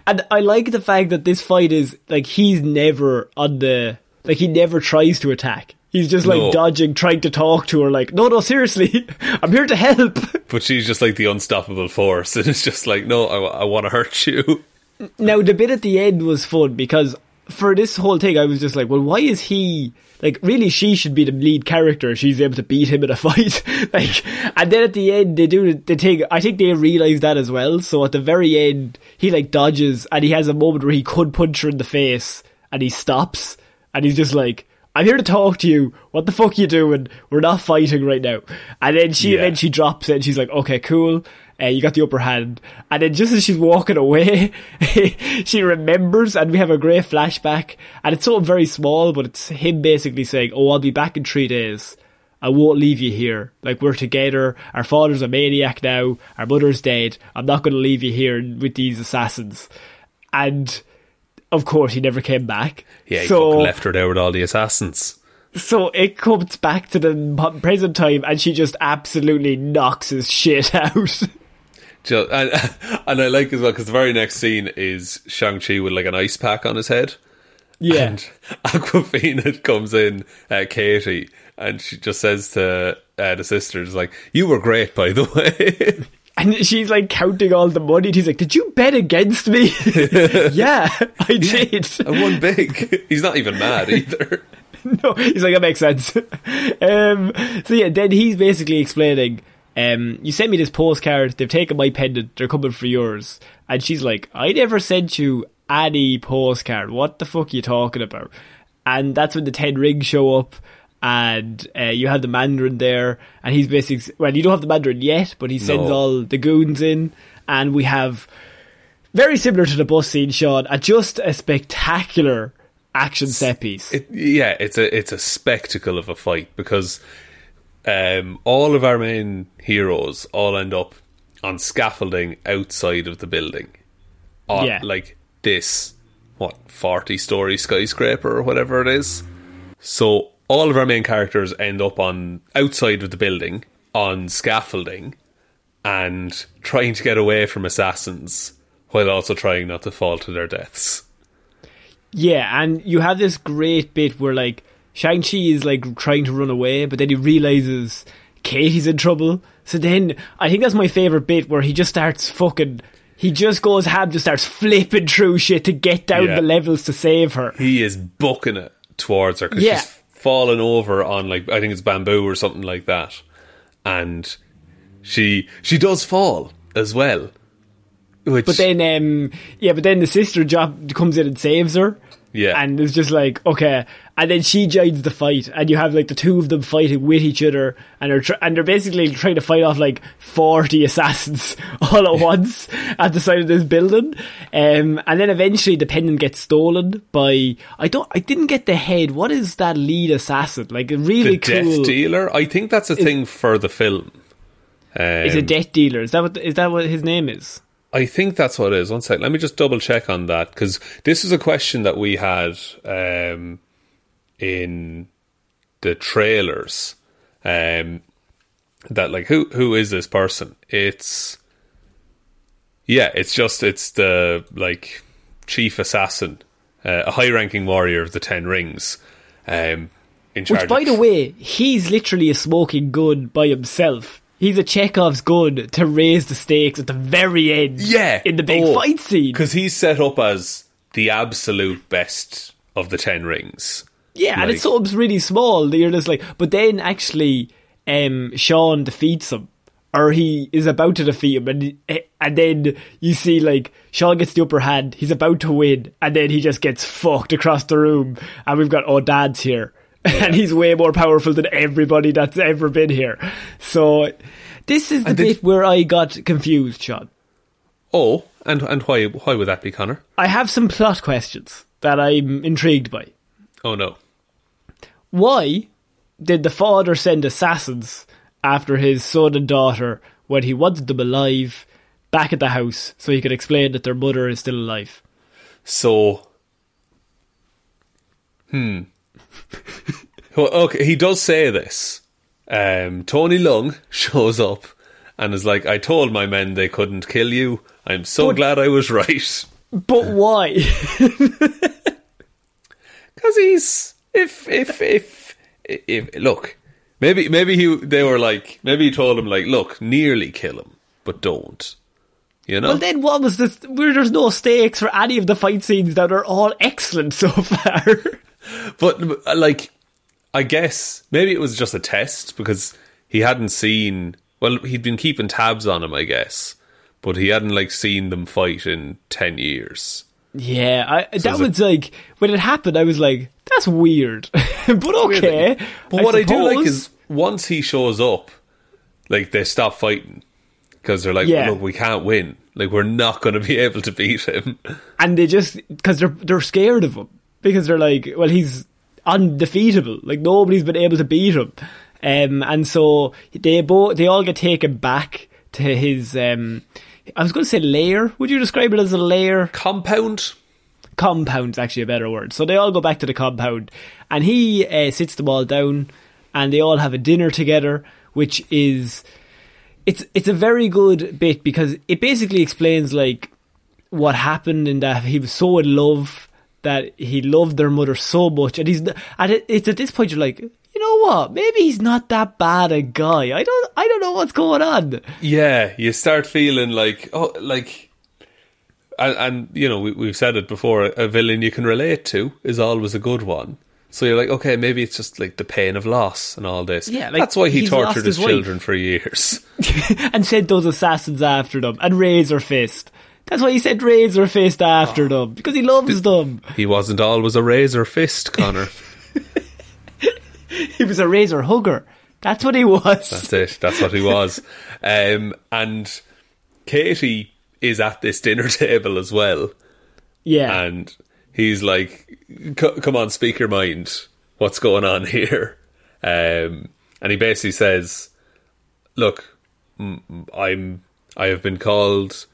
And I like the fact that this fight is like he's never on the like he never tries to attack. He's just like No. dodging, trying to talk to her. Like, no, no, seriously, I'm here to help. but she's just like the unstoppable force, and it's just like, no, I, want to hurt you. Now the bit at the end was fun because for this whole thing, I was just like, well, why is he like? Really, she should be the lead character. She's able to beat him in a fight, like. And then at the end, they do the thing. I think they realize that as well. So at the very end, he like dodges, and he has a moment where he could punch her in the face, and he stops, and he's just like. I'm here to talk to you. What the fuck you doing? We're not fighting right now. And then she Yeah. then she drops it and she's like, okay, cool. Uh, you got the upper hand. And then just as she's walking away, she remembers and we have a great flashback. And it's something very small, but it's him basically saying, oh, I'll be back in three days. I won't leave you here. Like we're together. Our father's a maniac now. Our mother's dead. I'm not going to leave you here with these assassins. And of course, he never came back. Yeah, he so fucking left her there with all the assassins. so it comes back to the present time, and she just absolutely knocks his shit out. Ju- And, and I like as well because the very next scene is Shang Chi with like an ice pack on his head. yeah, And Awkwafina comes in, uh, Katy, and she just says to uh, the sisters, like, "You were great, by the way." and she's like counting all the money. And he's like, "Did you bet against me?" yeah, I did. I won big. He's not even mad either. no, he's like, that makes sense. um, so yeah, then he's basically explaining, um, you sent me this postcard, they've taken my pendant, they're coming for yours. And she's like, I never sent you any postcard. What the fuck are you talking about? And that's when the Ten Rings show up. And uh, you have the Mandarin there, and he's basically well, you don't have the Mandarin yet, but he sends No. all the goons in, and we have very similar to the bus scene, Sean, a just a spectacular action set piece. It, yeah, it's a it's a spectacle of a fight because um, all of our main heroes all end up on scaffolding outside of the building. On, Yeah. like this, what forty story skyscraper or whatever it is. So all of our main characters end up on outside of the building on scaffolding and trying to get away from assassins while also trying not to fall to their deaths. Yeah, and you have this great bit where like Shang-Chi is like trying to run away, but then he realizes Katy's in trouble. So then I think that's my favorite bit where he just starts fucking he just goes ham, just starts flipping through shit to get down Yeah. the levels to save her. he is booking it towards her because Yeah. she's fallen over on like I think it's bamboo or something like that, and she she does fall as well. Which But then um yeah, but then the sister job comes in and saves her. Yeah. And it's just like, okay. And then she joins the fight, and you have like the two of them fighting with each other, and they're tr- and they're basically trying to fight off like forty assassins all at once at the side of this building. Um, and then eventually the pendant gets stolen by I don't I didn't get the head. What is that lead assassin? Like a really the cool. death dealer. I think that's a thing for the film. Um, Is a death dealer? Is that what is that what his name is? I think that's what it is. One sec. Let me just double check on that because this is a question that we had um, in the trailers. Um, that like who who is this person? It's yeah, it's just it's the like chief assassin, uh, a high ranking warrior of the Ten Rings. Um, in charge Which, by the way, he's literally a smoking gun by himself. He's a Chekhov's gun to raise the stakes at the very end. Yeah, in the big Oh, fight scene. because he's set up as the absolute best of the Ten Rings. Yeah, and like- it's something really small you're just like. But then actually, um, Sean defeats him, or he is about to defeat him, and and then you see like Sean gets the upper hand. He's about to win, and then he just gets fucked across the room, and we've got oh dad's here, and he's way more powerful than everybody that's ever been here. So this is the And did- bit where I got confused, Sean. Oh, and and why why would that be, Connor? I have some plot questions that I'm intrigued by. Oh no. Why did the father send assassins after his son and daughter when he wanted them alive back at the house so he could explain that their mother is still alive? So, hmm. Well, okay, he does say this. Um, Tony Leung shows up and is like, "I told my men they couldn't kill you. I'm so But- glad I was right." But why? Because he's if if if if look, maybe maybe he they were like maybe he told him like, "Look, nearly kill him, but don't." You know. Well, then what was this? Where there's no stakes for any of the fight scenes that are all excellent so far. But like, I guess maybe it was just a test because he hadn't seen. Well, he'd been keeping tabs on him, I guess, but he hadn't like seen them fight in ten years. yeah, I, that it's a- was like when it happened. I was like, that's weird, but okay. But what I, do like is once he shows up, like they stop fighting because they're like, Yeah. look, we can't win. Like we're not going to be able to beat him. and they just because they're they're scared of him because they're like, well, he's undefeatable. Like nobody's been able to beat him, um, and so they both they all get taken back to his. Um, I was going to say lair. Would you describe it as a lair? Compound. Compound's actually a better word. So they all go back to the compound, and he uh, sits them all down, and they all have a dinner together, which is it's it's a very good bit because it basically explains like what happened in that he was so in love that he loved their mother so much, and he's and it's at this point you're like. You know what? Maybe he's not that bad a guy. I don't. I don't know what's going on. Yeah, you start feeling like oh, like, and, and you know we, we've said it before. A villain you can relate to is always a good one. So you're like, okay, maybe it's just like the pain of loss and all this. Yeah, like, that's why he tortured his, his children for years. and sent those assassins after them and Razor Fist. That's why he said Razor Fist after them because he loves them. he wasn't always a razor fist, Connor. He was a Razor hugger. That's what he was. That's it. That's what he was. Um, and Katy is at this dinner table as well. yeah, and he's like, "Come on, speak your mind. What's going on here?" Um, and he basically says, "Look, I'm I have been called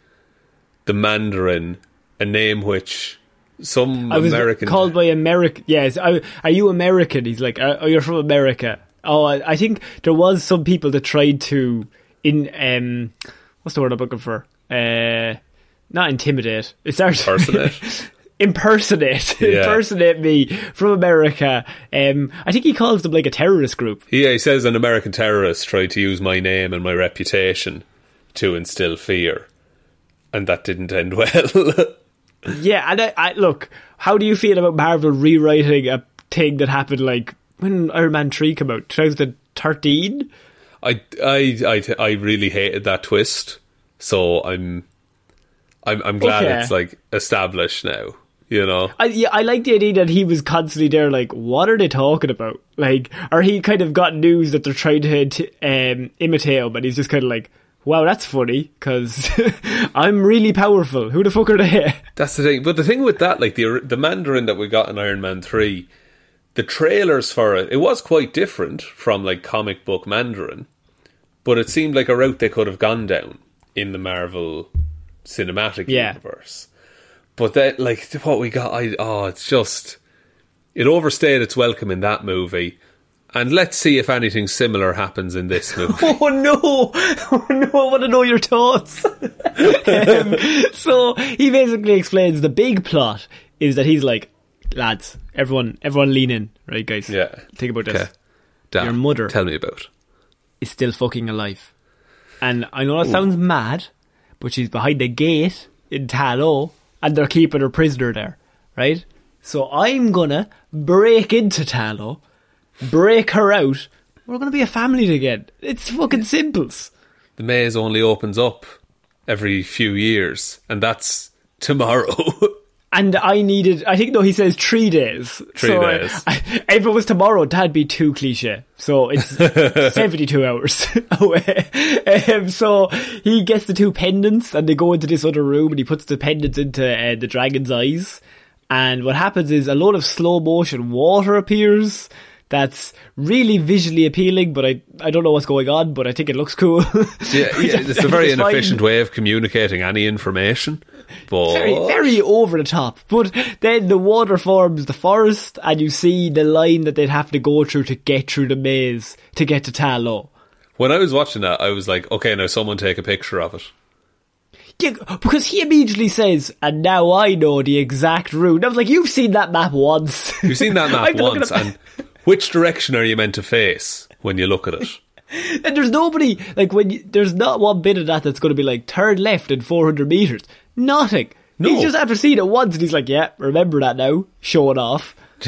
the Mandarin, a name which some I was American called by American. Yes, I, are you American? He's like, uh, oh, you're from America. Oh, I, I think there was some people that tried to in um, what's the word I'm looking for? Uh, not intimidate. It's Impersonate? impersonate, Yeah. impersonate me from America. Um, I think he calls them like a terrorist group. Yeah, he says an American terrorist tried to use my name and my reputation to instill fear, and that didn't end well. Yeah, and I, I look. How do you feel about Marvel rewriting a thing that happened like when Iron Man three came out, 2013? I, I, I, I really hated that twist, so I'm, I'm, I'm glad Okay. it's like established now. You know, I, yeah, I like the idea that he was constantly there, like, what are they talking about? Like, or he kind of got news that they're trying to um, imitate him, and he's just kind of like, wow, that's funny, because I'm really powerful. Who the fuck are they? that's the thing. But the thing with that, like the the Mandarin that we got in Iron Man three, the trailers for it, it was quite different from like comic book Mandarin, but it seemed like a route they could have gone down in the Marvel cinematic Yeah. universe. But that, like, what we got, I oh, it's just it overstayed its welcome in that movie. And let's see if anything similar happens in this movie. Oh no! Oh no! I want to know your thoughts. um, so he basically explains the big plot is that he's like, lads, everyone, everyone, lean in, right, guys? Yeah. Think about this. Okay. Your mother. Tell me about. Is still fucking alive, and I know that sounds mad, but she's behind the gate in Ta Lo, and they're keeping her prisoner there, right? So I'm gonna break into Ta Lo, break her out. We're gonna be a family again. It's fucking simples. The maze only opens up every few years, and that's tomorrow. And I needed, I think, no, he says three days. Three so, days. I, if it was tomorrow, that'd be too cliche. So it's 72 hours away. Um, so he gets the two pendants and they go into this other room and he puts the pendants into uh, the dragon's eyes. And what happens is a lot of slow motion water appears. That's really visually appealing, but I I don't know what's going on, but I think it looks cool. yeah, yeah, it's a very inefficient way of communicating any information. But very, very over the top. But then the water forms the forest, and you see the line that they'd have to go through to get through the maze to get to Ta Lo. when I was watching that, I was like, okay, now someone take a picture of it. Yeah, because he immediately says, "And now I know the exact route." And I was like, "You've seen that map once. You've seen that map I've been looking once, and which direction are you meant to face when you look at it? and there's nobody like when you, there's not one bit of that that's going to be like turn left in 400 meters. Nothing. No. He's just after seeing it once, and he's like, "Yeah, remember that now." Showing off.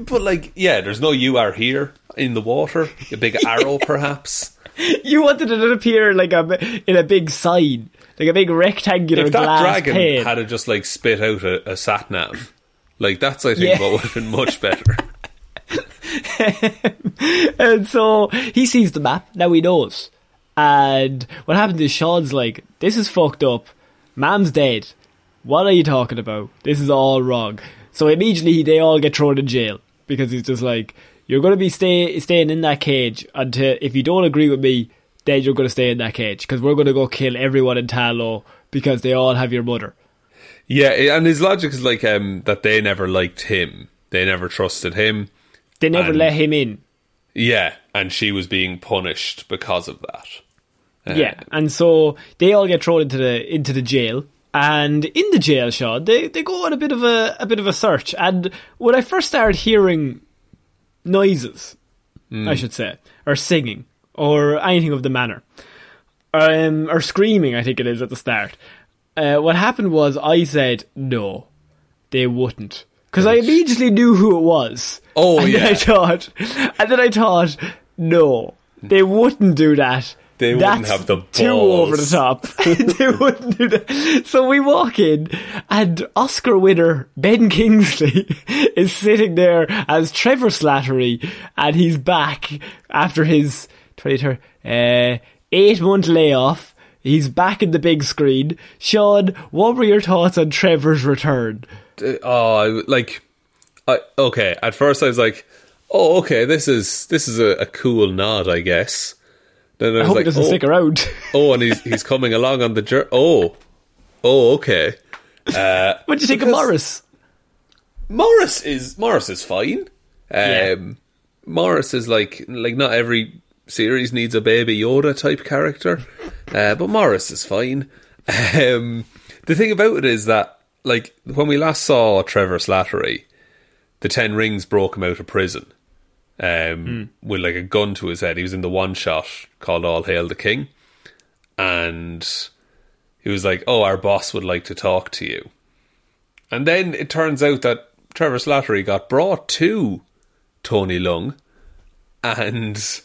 but like, yeah, there's no "you are here" in the water. A big arrow, perhaps. You wanted it to appear like a in a big sign, like a big rectangular If that glass dragon pane. had just like spit out a, a sat nav, like that's I think Yeah. what would have been much better. and so he sees the map. Now he knows. And what happens is Sean's like, "This is fucked up. Mam's dead. What are you talking about? This is all wrong." So immediately they all get thrown in jail because he's just like, "You're going to be stay staying in that cage until if you don't agree with me, then you're going to stay in that cage because we're going to go kill everyone in Ta Lo because they all have your mother." Yeah, and his logic is like um, that they never liked him. They never trusted him. They never And- let him in. Yeah, and she was being punished because of that. Uh, Yeah, and so they all get thrown into the into the jail, and in the jail, Sean, they they go on a bit of a a bit of a search. And when I first started hearing noises, I should say, or singing, or anything of the manner, um, or screaming, I think it is at the start. Uh, what happened was I said no, they wouldn't. Because I immediately knew who it was. Oh, and Then I thought, and then I thought, no, they wouldn't do that. They wouldn't That's have the balls. too over the top. they wouldn't do that. So we walk in, and Oscar winner Ben Kingsley is sitting there as Trevor Slattery, and he's back after his 23rd, uh, eight month layoff. He's back in the big screen. Sean, what were your thoughts on Trevor's return? Oh, I, like, I, okay. At first, I was like, "Oh, okay, this is this is a, a cool nod, I guess." Then I I was hope like, he doesn't oh, stick around. oh, and he's he's coming along on the journey. Oh, oh, okay. Uh, what do you think of Morris? Morris is Morris is fine. Um, Yeah. Morris is like like not every series needs a baby Yoda type character, uh, but Morris is fine. Um, the thing about it is that like when we last saw Trevor Slattery, the Ten Rings broke him out of prison um, with like a gun to his head. He was in the one shot called All Hail the King, and he was like, "Oh, our boss would like to talk to you." And then it turns out that Trevor Slattery got brought to Tony Leung and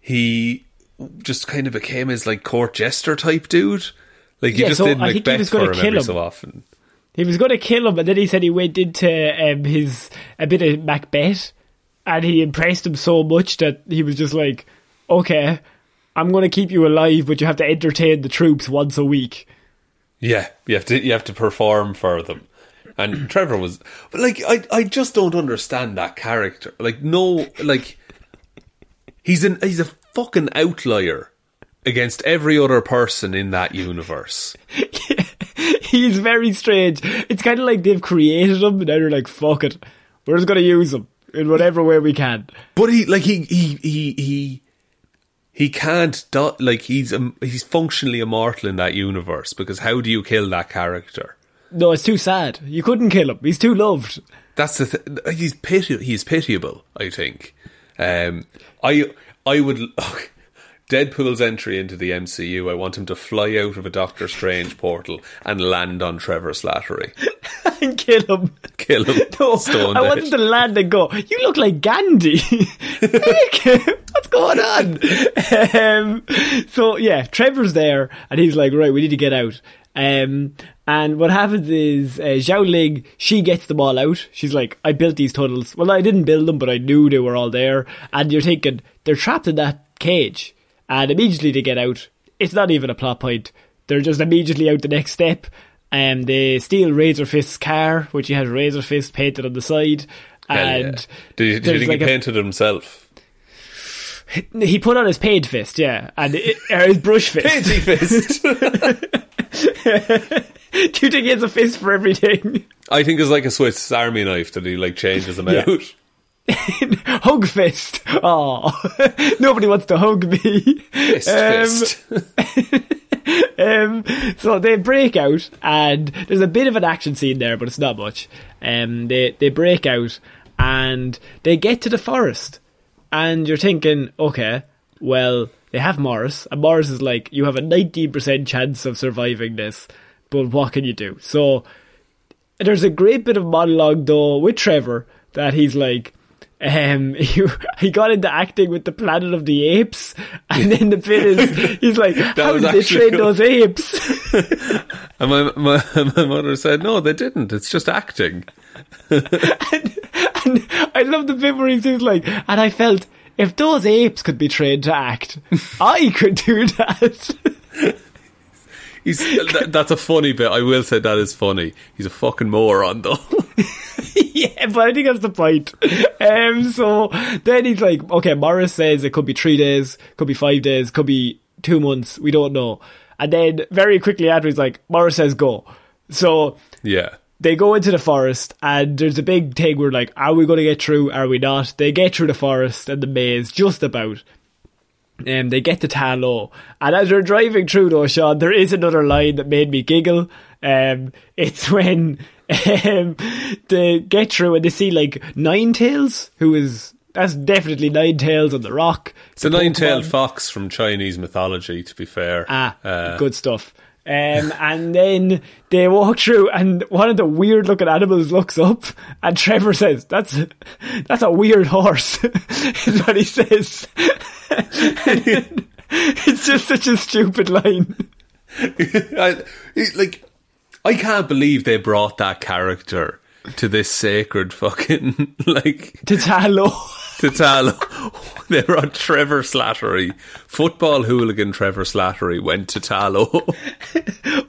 he just kind of became his like court jester type dude. Like he Yeah, just so did I think he Macbeth was for him kill every him. so often. He was going to kill him, and then he said he went into um, his a bit of Macbeth, and he impressed him so much that he was just like, "Okay, I'm going to keep you alive, but you have to entertain the troops once a week." Yeah, you have to you have to perform for them. And Trevor was but like I I just don't understand that character. Like no like he's an he's a fucking outlier against every other person in that universe. He's very strange. It's kind of like they've created him, and now they're like, "Fuck it, we're just going to use him in whatever way we can." But he like he he he he he can't do, like he's um, he's functionally immortal in that universe because how do you kill that character? No, it's too sad. You couldn't kill him. He's too loved. That's the th- he's piti- he's pitiable. I think. Um, I I would Deadpool's entry into the MCU. I want him to fly out of a Doctor Strange portal and land on Trevor Slattery, and kill him. kill him. No, I want him to land and go, you look like Gandhi. What's going on? Um, so, yeah, Trevor's there, and he's like, right, we need to get out. Um, and what happens is, uh, Xialing, she gets them all out. She's like, I built these tunnels. Well, I didn't build them, but I knew they were all there. And you're thinking, they're trapped in that cage. And immediately they get out. It's not even a plot point. They're just immediately out the next step. Um, they steal Razor Fist's car, which he has Razor Fist painted on the side. Yeah. And Did, you- think like he a- painted himself? he put on his paid fist, yeah, and it, or his brush fist. Painty fist. Do you think he has a fist for everything? I think it's like a Swiss Army knife that he like changes them Yeah. out. hug fist. Oh, nobody wants to hug me. Fist, Um, fist. Um, so they break out, and there's a bit of an action scene there, but it's not much. Um, they they break out, and they get to the forest, and you're thinking, okay, well, they have Morris, and Morris is like, you have a 19% chance of surviving this, but what can you do? So there's a great bit of monologue though with Trevor that he's like, um, he, he got into acting with the Planet of the Apes, and then the bit is he's like, "How did they train cool. those apes?" And my, my my mother said, "No, they didn't. It's just acting." and I love the bit where he's just like, and I felt if those apes could be trained to act, I could do that. He's that, that's a funny bit. I will say that is funny. He's a fucking moron though. yeah, but I think that's the point. Um, so then he's like, okay, Morris says it could be three days, could be five days, could be two months, we don't know. And then very quickly after, he's like, Morris says go. So yeah. they go into the forest and there's a big thing where like, are we going to get through? Are we not? They get through the forest and the maze just about. Um, they get to Ta Lo, and as they're driving through though, Sean, there is another line that made me giggle. Um, it's when um, they get through and they see like Nine Tails, who is that's definitely Nine Tails on the rock. It's a Pokemon. nine-tailed fox from Chinese mythology. To be fair, Ah, Uh, good stuff. Um, and then they walk through, and one of the weird looking animals looks up, and Trevor says, "That's that's a weird horse," is what he says. Then it's just such a stupid line. I, it- like, I can't believe they brought that character to this sacred fucking like To Ta Lo. To tell. they brought Trevor Slattery, football hooligan Trevor Slattery, went to Ta Lo.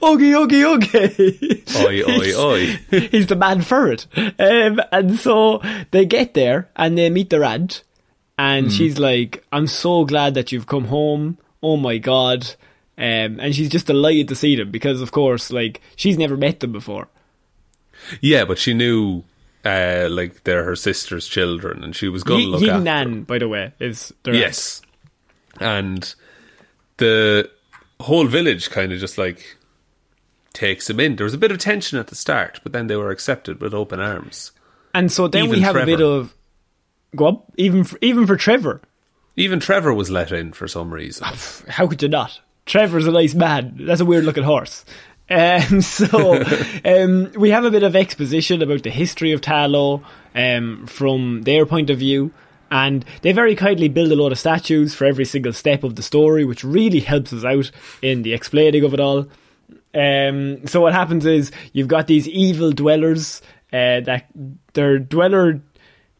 Oogie, oogie, oogie. oi, oi, oi. He's the man for it. Um, and so they get there and they meet their aunt. And she's like, I'm so glad that you've come home. Oh my God. Um, and she's just delighted to see them because, of course, like, she's never met them before. Yeah, but she knew. Uh, like they're her sister's children, and she was going to look Yin after. Nan, by the way, is their aunt. Yes, and the whole village kind of just like takes him in. There was a bit of tension at the start, but then they were accepted with open arms. And so then we Even have a bit of. Go up, even for, even for Trevor. Even Trevor was let in for some reason. How could you not? Trevor's a nice man. That's a weird looking horse. Um, so um, we have a bit of exposition about the history of Ta Lo um, from their point of view. And they very kindly build a lot of statues for every single step of the story, which really helps us out in the explaining of it all. Um, so what happens is you've got these evil dwellers uh, that they're dweller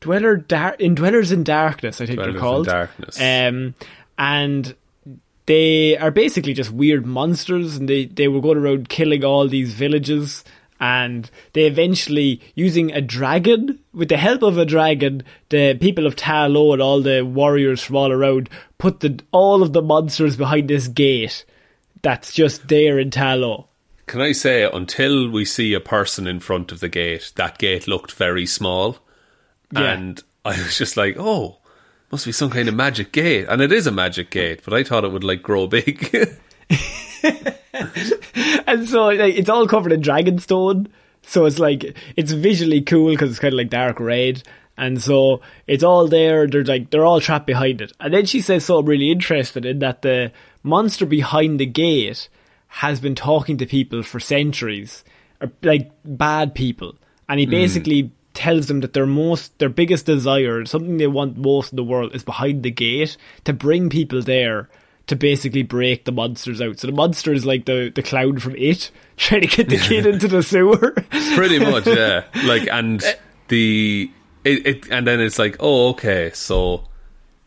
dweller dar- in dwellers in darkness. I think Dwellers they're in called Darkness. Um, and they are basically just weird monsters, and they they were going around killing all these villages. And they eventually, using a dragon, with the help of a dragon, the people of Ta Lo and all the warriors from all around put the all of the monsters behind this gate that's just there in Ta Lo. Can I say, until we see a person in front of the gate, that gate looked very small. Yeah. And I was just like, oh, must be some kind of magic gate. And it is a magic gate, but I thought it would like grow big. and so like, it's all covered in dragonstone. So it's like it's visually cool because it's kind of like dark red, and so it's all there. They're like they're all trapped behind it. And then she says something really interesting in that the monster behind the gate has been talking to people for centuries, or like bad people, and he hmm. basically tells them that their most their biggest desire, something they want most in the world, is behind the gate to bring people there to basically break the monsters out. So the monster is like the the clown from It, trying to get the kid into the sewer. Pretty much, yeah. Like, and the it, it, and then it's like, oh, okay, so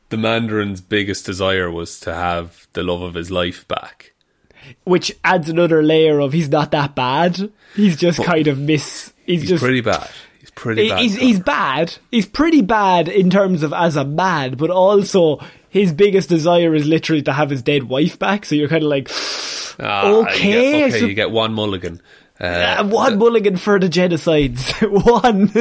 the Mandarin's biggest desire was to have the love of his life back. which adds another layer of he's not that bad. He's just kind of miss. He's, He's just pretty bad. He's pretty bad. he's he's bad. He's pretty bad in terms of as a man, but also his biggest desire is literally to have his dead wife back. So you're kind of like, Ah, okay, you get, okay, so- you get one mulligan. Uh, uh, one mulligan for the genocides. one.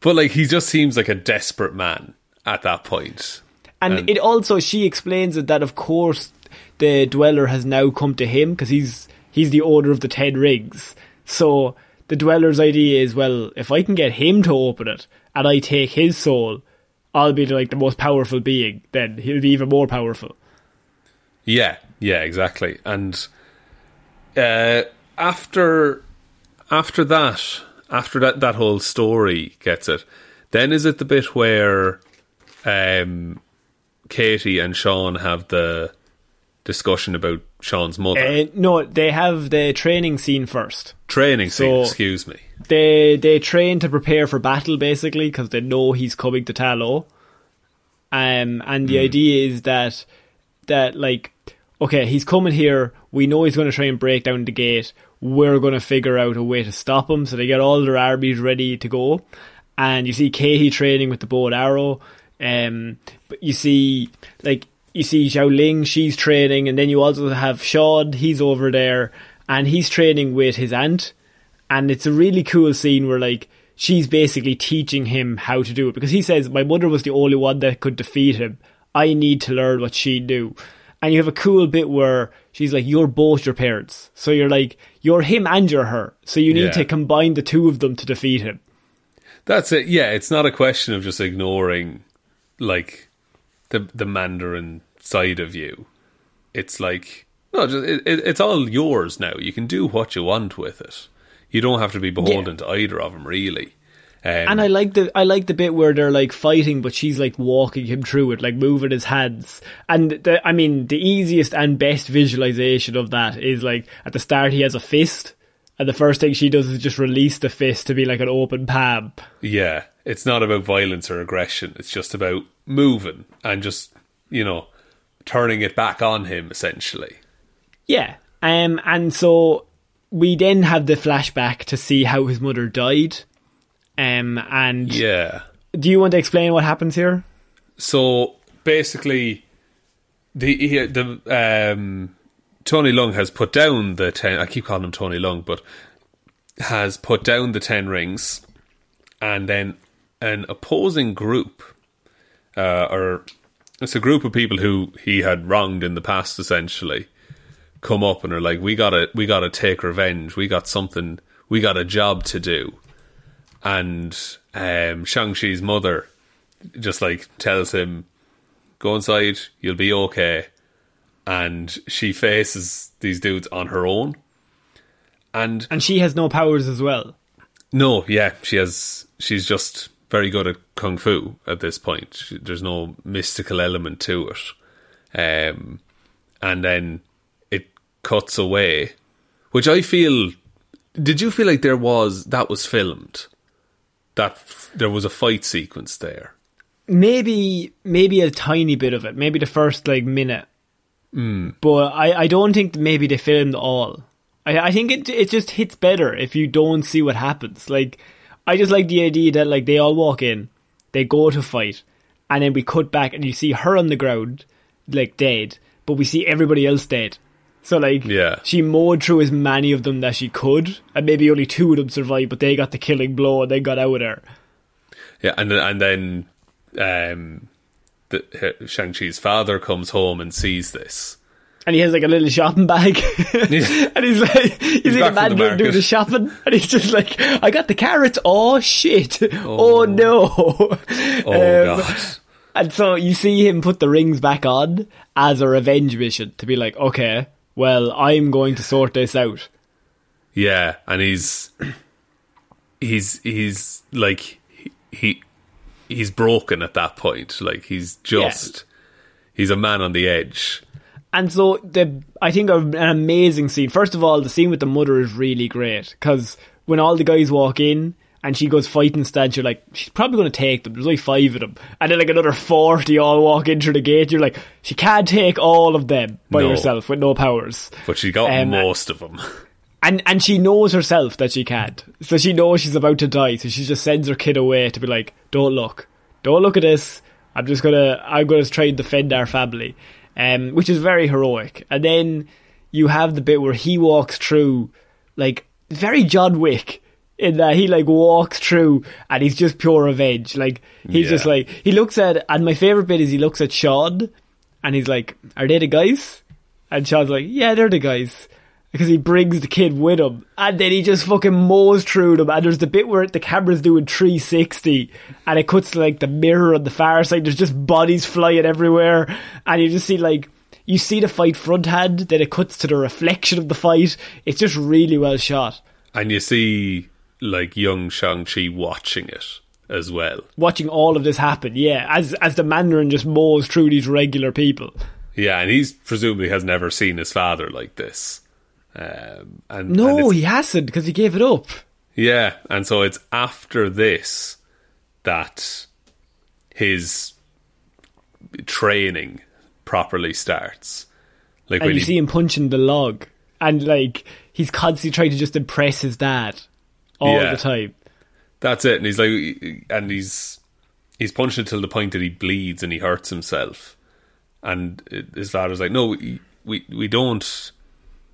but like, he just seems like a desperate man at that point. And, And- it also she explains it that of course the dweller has now come to him because he's he's the owner of the ten rings. So the dweller's idea is well, if I can get him to open it and I take his soul, I'll be like the most powerful being. Then he'll be even more powerful. Yeah, yeah, exactly. And uh, after after that, after that that whole story gets it, then is it the bit where um, Katy and Sean have the discussion about Sean's mother Uh, no, they have the training scene first. training scene? Excuse me. They they train to prepare for battle basically because they know he's coming to Ta Lo. Um, and the idea is that that like okay, he's coming here. We know he's going to try and break down the gate. We're going to figure out a way to stop him. So they get all their armies ready to go. And you see Katy training with the bow and arrow. Um, but you see like you see Xialing, she's training, and then you also have Sean. He's over there, and he's training with his aunt and it's a really cool scene where like she's basically teaching him how to do it because he says my mother was the only one that could defeat him i need to learn what she knew and you have a cool bit where she's like you're both your parents so you're like you're him and you're her so you need Yeah. to combine the two of them to defeat him That's it. Yeah, it's not a question of just ignoring like the the Mandarin side of you. It's like no, just, it, it, it's all yours now. You can do what you want with it. You don't have to be beholden to either of them, really. Um, and I like the I like the bit where they're like fighting, but she's like walking him through it, like moving his hands. And the, I mean, the easiest and best visualization of that is like at the start he has a fist, and the first thing she does is just release the fist to be like an open palm. yeah, it's not about violence or aggression. It's just about moving and just you know turning it back on him, essentially. Yeah. Um. And so we then have the flashback to see how his mother died. Um. And Yeah. do you want to explain what happens here? So basically, the he, the um, Tony Leung has put down the ten. I keep calling him Tony Leung, but has put down the ten rings, and then an opposing group, uh, or it's a group of people who he had wronged in the past, essentially, come up and are like, "We gotta, we gotta take revenge. We got something. We got a job to do." And um, Shang-Chi's mother just like tells him, "Go inside, you'll be okay." And she faces these dudes on her own. And And she has no powers as well. no, yeah, she has. She's just very good at kung fu at this point. There's no mystical element to it. Um, and then it cuts away, which I feel. Did you feel like there was that was filmed? That f- there was a fight sequence there. maybe maybe a tiny bit of it, maybe the first like minute. Hmm. But I, I don't think maybe they filmed all. I I think it it just hits better if you don't see what happens. Like I just like the idea that like they all walk in, they go to fight, and then we cut back and you see her on the ground, like dead, but we see everybody else dead. So like Yeah. she mowed through as many of them that she could, and maybe only two of them survived, but they got the killing blow and they got out of there. Yeah, and then- and then um, the, Shang Chi's father comes home and sees this. And he has like a little shopping bag, and he's like, he's, He's like a man the doing, the shopping, and he's just like, I got the carrots. Oh shit! Oh, no! Oh Um, god! And so you see him put the rings back on as a revenge mission to be like, okay, well, I'm going to sort this out. Yeah, and he's he's he's like he, he he's broken at that point. Like he's just he's a man on the edge. And so the I think an amazing scene. First of all, the scene with the mother is really great because when all the guys walk in and she goes fighting stand, you're like, she's probably going to take them. There's only five of them, and then like another forty all walk in through the gate. You're like, she can't take all of them by No. herself with no powers. But she got Um, most of them. And and she knows herself that she can't. So she knows she's about to die. So she just sends her kid away to be like, "Don't look, don't look at this. I'm just gonna, I'm gonna try and defend our family," um, which is very heroic. And then you have the bit where he walks through, like very John Wick, in that he like walks through and he's just pure revenge. Like he's just like he looks at, and my favorite bit is he looks at Sean, and he's like, "Are they the guys?" And Sean's like, "Yeah, they're the guys." Because he brings the kid with him, and then he just fucking mows through them. And there's the bit where the camera's doing 360, and it cuts to, like the mirror on the far side. There's just bodies flying everywhere, and you just see like you see the fight front hand, then it cuts to the reflection of the fight. It's just really well shot. And you see like young Shang-Chi watching it as well. Watching all of this happen, yeah, as as the Mandarin just mows through these regular people. Yeah, and he's presumably has never seen his father like this. Um, and No, and he hasn't because he gave it up. Yeah, and so it's after this that his training properly starts. Like And when you he, see him punching the log, and like he's constantly trying to just impress his dad all Yeah. the time. that's it, and he's like, and he's he's punching till the point that he bleeds and he hurts himself, and his father's like, no, we we, we don't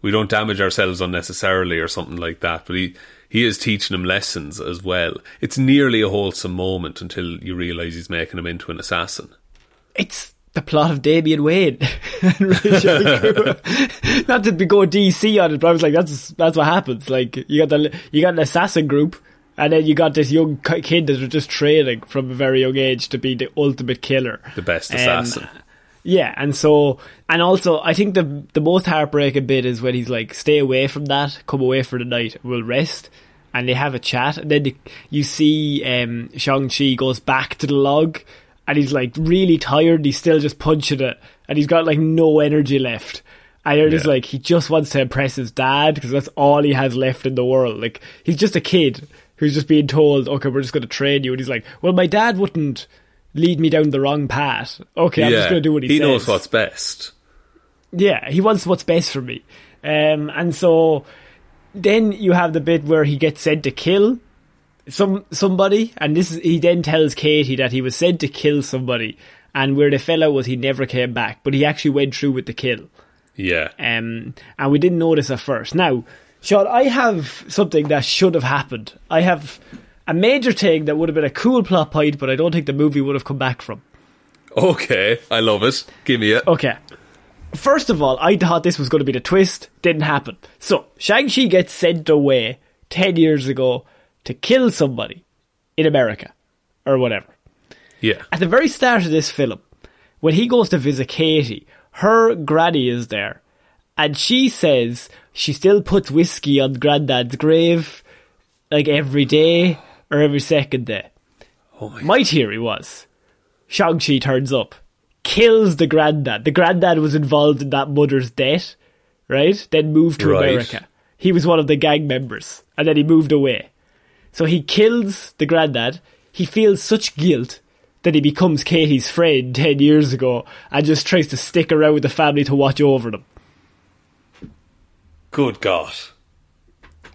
we don't damage ourselves unnecessarily or something like that, but he. He is teaching him lessons as well. It's nearly a wholesome moment until you realise he's making him into an assassin. It's the plot of Damian Wayne. Not to be go DC on it, but I was like, that's that's what happens. Like you got the you got an assassin group, and then you got this young kid that are just training from a very young age to be the ultimate killer, The best Um, assassin. Yeah, and so and also I think the the most heartbreaking bit is when he's like, "Stay away from that, come away for the night, we'll rest." And they have a chat, and then the, you see um, Shang Chi goes back to the log, and he's like really tired. He's still just punching it, and he's got like no energy left. And they're just like he just wants to impress his dad because that's all he has left in the world. Like he's just a kid who's just being told, "Okay, we're just going to train you," and he's like, "Well, my dad wouldn't." Lead me down the wrong path. Okay, I'm just going to do what he, he says. He knows what's best. Yeah, he wants what's best for me. Um, and so then you have the bit where he gets sent to kill some somebody, and this is, he then tells Katy that he was sent to kill somebody, and where the fellow was he never came back, but he actually went through with the kill. Yeah. Um, and we didn't notice at first. Now, Sean, I have something that should have happened. I have a major thing that would have been a cool plot point, but I don't think the movie would have come back from. Okay, I love it. Give me it. Okay. First of all, I thought this was going to be the twist. Didn't happen. So, Shang-Chi gets sent away 10 years ago to kill somebody in America. Or whatever. Yeah. At the very start of this film, when he goes to visit Katy, her granny is there. And she says she still puts whiskey on Granddad's grave, like every day or every second day. Oh my My theory was Shang-Chi turns up, kills the granddad. The granddad was involved in that mother's death, right? Then moved to Right. America. He was one of the gang members, and then he moved away. So he kills the granddad. He feels such guilt that he becomes Katy's friend 10 years ago and just tries to stick around with the family to watch over them. Good God.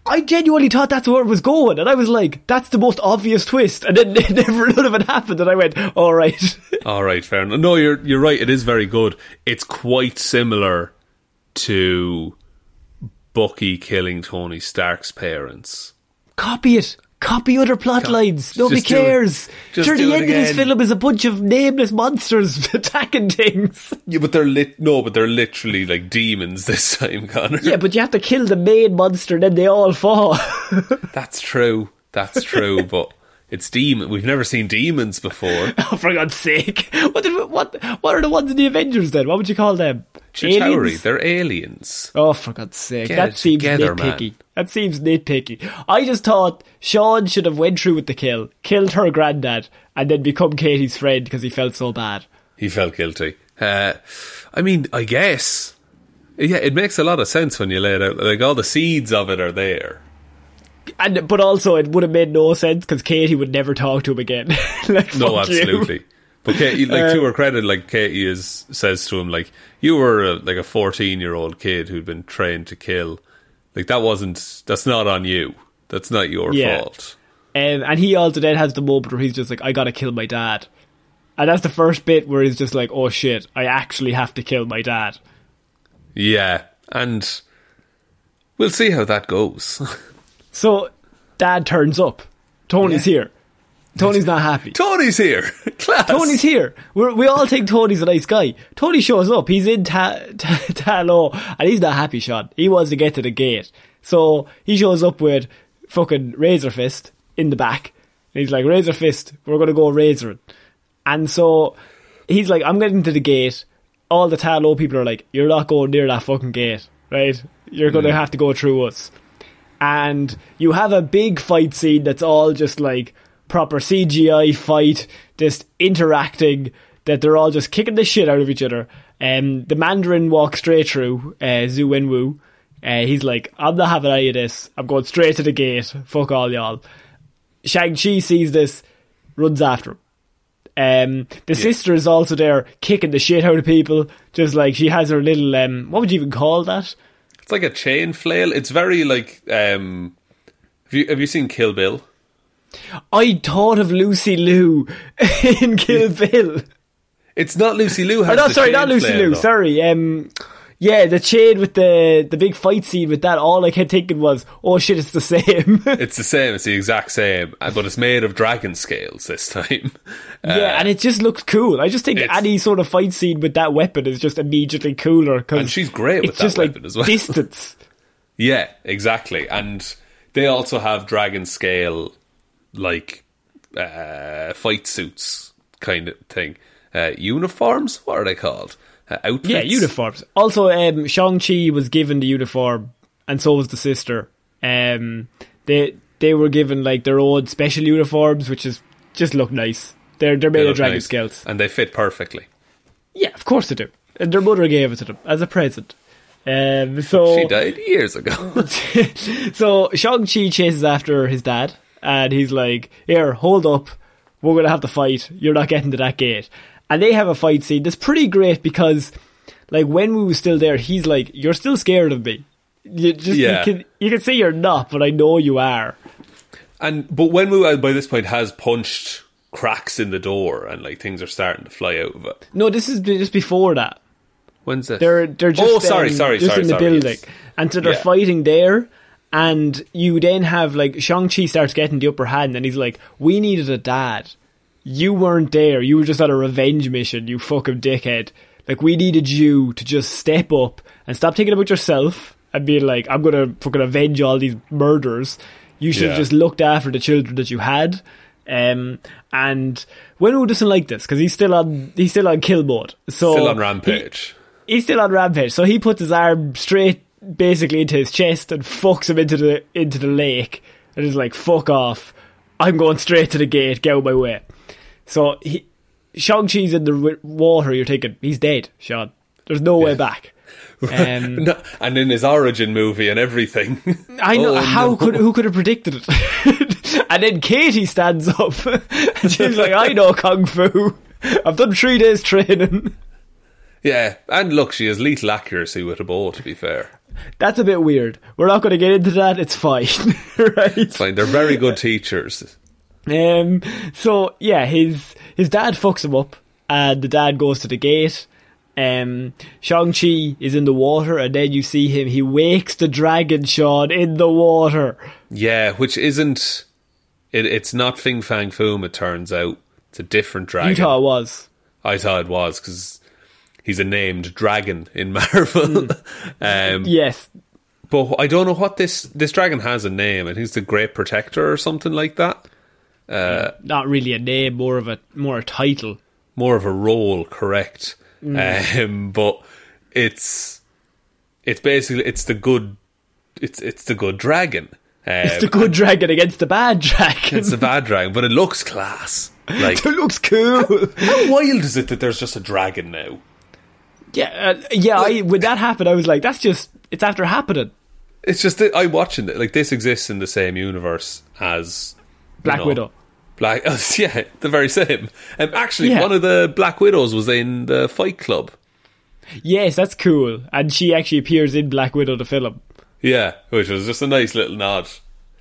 I genuinely thought that's where it was going, and I was like, that's the most obvious twist. And then never none of it happened, and I went, alright. All right, fair enough. No, you're you're right. It is very good. It's quite similar to Bucky killing Tony Stark's parents. Copy it. Copy other plot lines. Nobody it. cares. Just sure, the it end of this film is a bunch of nameless monsters attacking things. Yeah, but they're lit. No, but they're literally like demons this time, Connor. yeah, but you have to kill the main monster, then they all fall. That's true. That's true. but it's demon. We've never seen demons before. oh, for God's sake! What did what? What are the ones in the Avengers then? What would you call them? Chitauri, Aliens? they're aliens. Oh, for God's sake! Get that seems together, nitpicky. man. That seems nitpicky. I just thought Sean should have went through with the kill, killed her granddad, and then become Katy's friend because he felt so bad. He felt guilty. Uh, I mean, I guess. Yeah, it makes a lot of sense when you lay it out. Like all the seeds of it are there. And but also it would have made no sense because Katy would never talk to him again. like, No, you. absolutely. But Katy, like to Uh, her credit, like Katy is says to him, like you were a, like a fourteen-year-old kid who'd been trained to kill. Like that wasn't. That's not on you. That's not your Yeah. fault. Um, and he also then has the moment where he's just like, I gotta kill my dad. And that's the first bit where he's just like, oh shit, I actually have to kill my dad. Yeah, and we'll see how that goes. So, dad turns up. Tony's here. Tony's not happy. Tony's here. Class. Tony's here. We're, we all think Tony's a nice guy. Tony shows up. He's in Ta- Ta- Talo, and he's not happy, Sean. He wants to get to the gate. So he shows up with fucking Razor Fist in the back. And he's like, Razor Fist, we're going to go razoring. And so he's like, I'm getting to the gate. all the Ta Lo people are like, "You're not going near that fucking gate, right? You're going to have to go through us." And you have a big fight scene that's all just like proper CGI fight, just interacting. That they're all just kicking the shit out of each other. Um, the Mandarin walks straight through uh, Xu Wenwu. Uh, he's like, I'm not having any of this. I'm going straight to the gate. Fuck all y'all. Shang-Chi sees this, runs after him. Um, the sister is also there kicking the shit out of people, just like she has her little, um, what would you even call that? It's like a chain flail. It's very like. Um, have you have you seen Kill Bill? I thought of Lucy Liu in Kill Bill. It's not Lucy Liu. Oh, no, the sorry, chain not Lucy flail, Liu. though. Sorry. Um, yeah, the chain with the the big fight scene with that. All I kept thinking was, oh shit, it's the same. It's the same. It's the exact same, uh, but it's made of dragon scales this time. yeah, and it just looks cool. I just think Uh, any sort of fight scene with that weapon is just immediately cooler. Cause And she's great with it's that just weapon like as well. distance. Yeah, exactly. And they also have dragon scale, like uh, fight suits kind of thing. Uh, uniforms? What are they called? Uh, outfits? Yeah, uniforms. Also, um, Shang Chi was given the uniform, and so was the sister. Um, they they were given like their own special uniforms, which is just look nice. They're they're They made of dragon nice. scales. and they fit perfectly. Yeah, of course they do. And their mother gave it to them as a present. Um, so She died years ago. so Shang Chi chases after his dad, and he's like, "Here, hold up, we're gonna have to fight. You're not getting to that gate." And they have a fight scene that's pretty great because, like, when we was still there, he's like, "You're still scared of me. You just Yeah. you can you can say you're not, but I know you are." and but Wenwu by this point has punched cracks in the door, and like things are starting to fly out of it. No, this is just before that. When's this? They're they're just oh, sorry, um, sorry, just sorry, in the sorry, building, yes. and so they're Yeah. fighting there. And you then have like Shang Chi starts getting the upper hand, and he's like, "We needed a dad. You weren't there. You were just on a revenge mission. You fucking dickhead. Like we needed you to just step up and stop thinking about yourself and being like, I'm gonna fucking avenge all these murders. You should have just looked after the children that you had." Um, and Wenwu doesn't like this because he's still on he's still on kill mode. So Still on he- rampage. he's still on rampage, so he puts his arm straight basically into his chest and fucks him into the into the lake and is like, "Fuck off! I'm going straight to the gate. Get out of my way." So he, Shang Chi's in the water. You're thinking he's dead, Sean. There's no way back. Um, No, and in his origin movie and everything. I know Oh, how no. could who could have predicted it? and then Katy stands up and she's like, "I know kung fu. I've done three days training." Yeah, and look, she has lethal accuracy with a bow. To be fair, That's a bit weird. We're not going to get into that. It's fine, right? it's fine. They're very good teachers. Um. So yeah, his his dad fucks him up, and the dad goes to the gate. Um, Shang Chi is in the water, and then you see him. He wakes the dragon, Sean, in the water. Yeah, which isn't. It, it's not Fing Fang Foom. It turns out it's a different dragon. You thought it was. I thought it was because he's a named dragon in Marvel. um, Yes, But I don't know what this this dragon has a name. I think it's the Great Protector or something like that. Not really a name, more of a more a title. More of a role, correct? Um, but it's it's basically it's the good it's it's the good dragon. Um, It's the good dragon against the bad dragon. it's the bad dragon, but it looks class. Like it looks cool. how wild is it that there's just a dragon now? yeah, uh, yeah. I, when that happened, I was like, "That's just it's after happening." It's just that I'm watching it. Like this exists in the same universe as Black Widow. Black, yeah, the very same. Um, actually, Yeah. one of the Black Widows was in the Fight Club. Yes, that's cool. And she actually appears in Black Widow, the film. Yeah, which was just a nice little nod.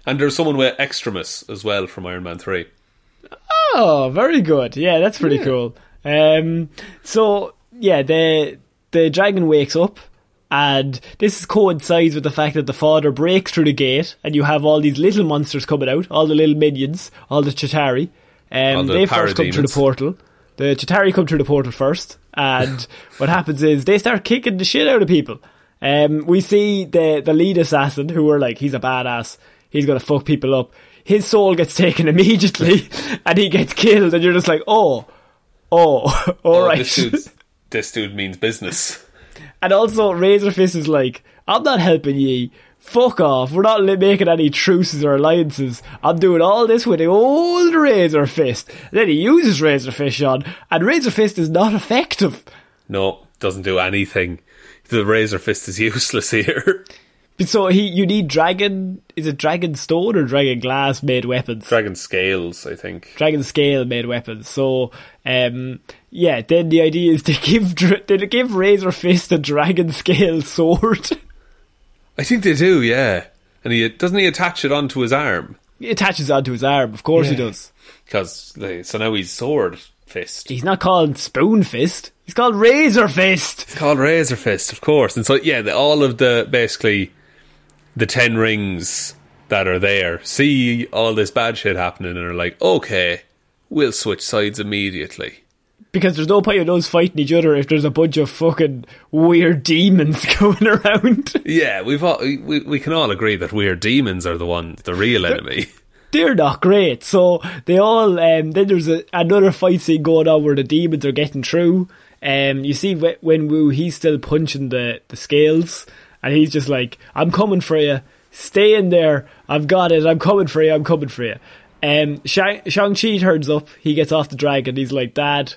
And there's someone with Extremis as well from Iron Man 3. Oh, very good. Yeah, that's pretty cool. Um, so yeah, the the dragon wakes up, and this coincides with the fact that the father breaks through the gate, and you have all these little monsters coming out, all the little minions, all the Chitauri. Um, All the they first come through the portal. The Chitauri come through the portal first, and what happens is they start kicking the shit out of people. Um, we see the the lead assassin, who are like, he's a badass, he's gonna fuck people up. His soul gets taken immediately, and he gets killed, and you're just like, oh, oh, all Oh, right. This this dude means business. And also, Razor Fist is like, I'm not helping ye. Fuck off. We're not making any truces or alliances. I'm doing all this with the old Razor Fist. then he uses Razor Fist on, and Razor Fist is not effective. No, doesn't do anything. The Razor Fist is useless here. So he, you need dragon. Is it dragon stone or dragon glass made weapons? Dragon scales, I think. dragon scale made weapons. So, um, yeah. Then the idea is to give to give Razor Fist a dragon scale sword. I think they do, yeah. And he doesn't he attach it onto his arm he attaches onto his arm. Of course he Yeah. does. because so now he's sword fist. He's not called Spoon Fist. He's called Razor Fist. It's called Razor Fist, of course. And so yeah, the, all of the basically the ten rings that are there see all this bad shit happening and are like, okay, we'll switch sides immediately. Because there's no point in us fighting each other if there's a bunch of fucking weird demons going around. Yeah, we've all, we we can all agree that weird demons are the one the real enemy. They're not great. So they all. Um, then there's a, another fight scene going on where the demons are getting through. Um, you see Wenwu he's still punching the the scales, and he's just like, "I'm coming for you. Stay in there. I've got it. I'm coming for you. I'm coming for you." Um, Shang Chi turns up. He gets off the dragon. He's like, "Dad,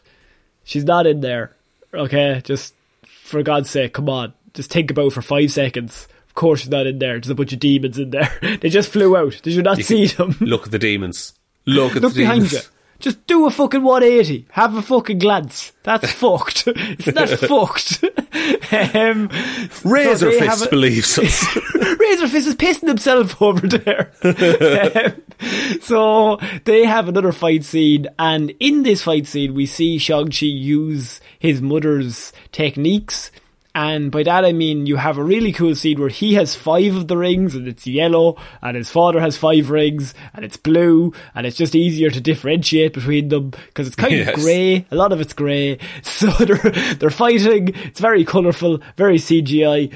she's not in there. Okay, just for God's sake, come on. Just think about it for five seconds." Of course she's not in there. There's a bunch of demons in there. They just flew out. Did you not see them? Look at the demons. Look at Look the behind demons. you. Just do a fucking 180. Have a fucking glance. That's fucked. It's not fucked. um, so Razor they Fist a- believes us. Razor Fist is pissing himself over there. Um, so they have another fight scene, and in this fight scene, we see Shang-Chi use his mother's techniques. And by that I mean you have a really cool scene where he has five of the rings and it's yellow, and his father has five rings and it's blue, and it's just easier to differentiate between them because it's kind Yes. of grey. A lot of it's grey. So they're they're fighting. It's very colourful, very CGI.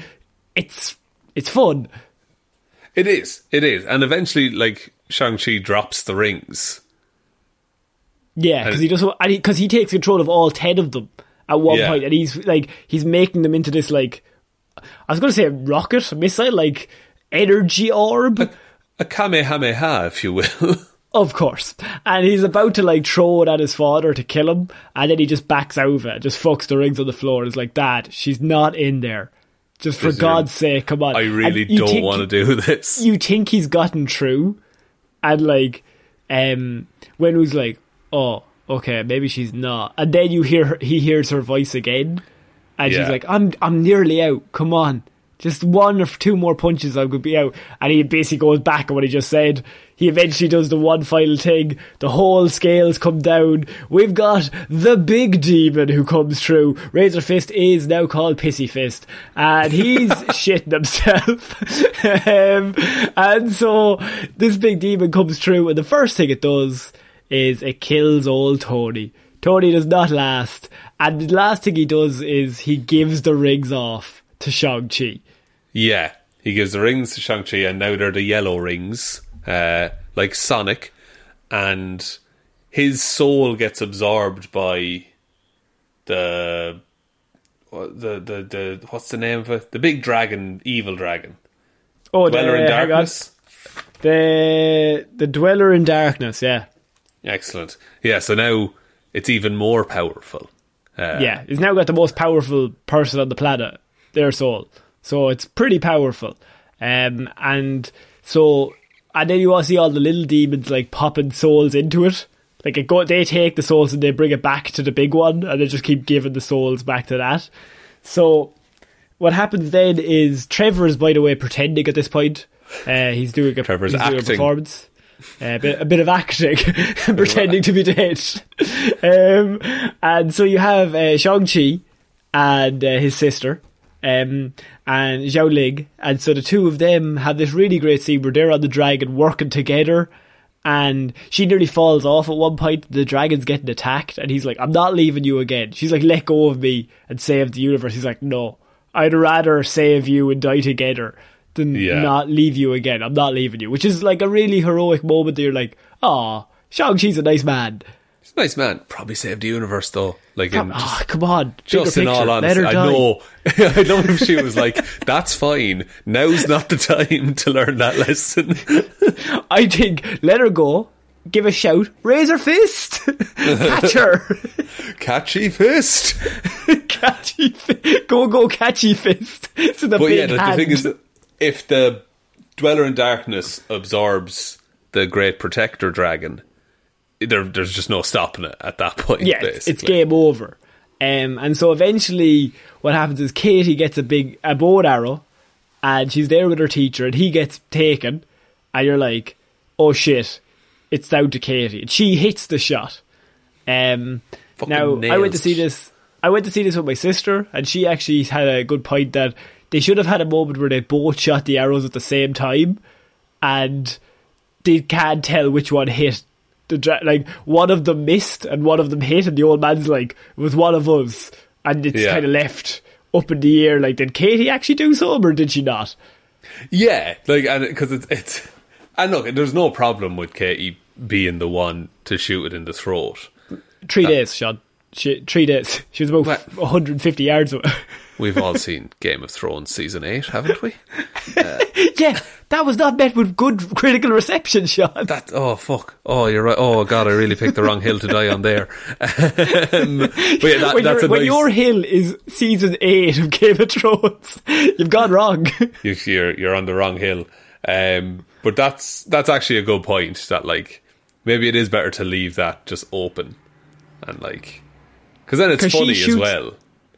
It's it's fun. It is. It is. And eventually, like, Shang-Chi drops the rings. Yeah, because he doesn't, because he, takes control of all ten of them at one Yeah. point, and he's like he's making them into this like I was going to say rocket missile, like energy orb, A Kamehameha, if you will. of course, and he's about to like throw it at his father to kill him, and then he just backs over, just fucks the rings on the floor. and is like, Dad, she's not in there. Just for is- God's sake, come on! I really And don't want to do this. you think he's gotten through and like um when it was like oh okay maybe she's not. And then you hear her, he hears her voice again. And she's like i'm i'm nearly out. Come on. Just one or two more punches i could be out. And he basically goes back on what he just said. He eventually does the one final thing. The whole scales come down. We've got the big demon who comes through. Razor fist is now called pissy fist. And he's shitting himself. Um, and so this big demon comes through and the first thing it does is it kills old tony tony does not last and the last thing he does is he gives the rings off to shang-chi Yeah, he gives the rings to Shang-Chi, and now they're the yellow rings, uh, like Sonic, and his soul gets absorbed by the the the the what's the name of it? The big dragon, evil dragon, oh the Dweller in the, on. Darkness. the the dweller in darkness yeah Excellent. Yeah, so now it's even more powerful. Uh, yeah, he's now got the most powerful person on the planet, their soul. So it's pretty powerful. Um, and so, and then you want to see all the little demons like popping souls into it. Like it go, they take the souls and they bring it back to the big one, and they just keep giving the souls back to that. So what happens then is Trevor is, by the way, pretending at this point. Uh, he's doing a, Trevor's he's doing a acting. performance. Uh, a, bit, a bit of acting, pretending to be dead. Um, and so you have uh, Shang-Chi and uh, his sister, um, and Xialing. And so the two of them have this really great scene where they're on the dragon working together. And she nearly falls off at one point. The dragon's getting attacked, and he's like, I'm not leaving you again. She's like, let go of me and save the universe. He's like, no, I'd rather save you and die together than Yeah. not leave you again. I'm not leaving you. Which is like a really heroic moment that you're like, ah, Shang-Chi's a nice man. He's a nice man. Probably saved the universe though. Like in, Come, oh, come on. just in all picture. Let honesty, I know. I know if she was like, "That's fine. Now's not the time to learn that lesson." I think let her go. Give a shout. Raise her fist. Catch her. Catchy fist. catchy. Fi- go go catchy fist. To the But big yeah, the, the hand. thing is, that if the Dweller in Darkness absorbs the Great Protector Dragon, there, there's just no stopping it at that point. yeah, it's, it's game over. Um, and so eventually, what happens is Katy gets a big a bow and arrow, and she's there with her teacher, and he gets taken, and you're like, oh shit, it's down to Katy, and she hits the shot. Um, now I went to see this. I went to see this with my sister, and she actually had a good point that they should have had a moment where they both shot the arrows at the same time, and they can't tell which one hit. The dra- like one of them missed and one of them hit, and the old man's like, "It was one of us," and it's Yeah. kind of left up in the air. Like, did Katy actually do some, or did she not? Yeah, like and because it's it's and look, there's no problem with Katy being the one to shoot it in the throat. Three days, Sean. She, three days. She was about What? 150 yards away. We've all seen Game of Thrones season eight, haven't we? yeah, that was not met with good critical reception, Sean. That oh fuck oh you're right oh god I really picked the wrong hill to die on there. um, but yeah, that, when that's your, a when your hill is season eight of Game of Thrones, you've gone wrong. you- you're you're on the wrong hill. Um, but that's that's actually a good point. That like maybe it is better to leave that just open and like because then it's 'Cause she funny as well.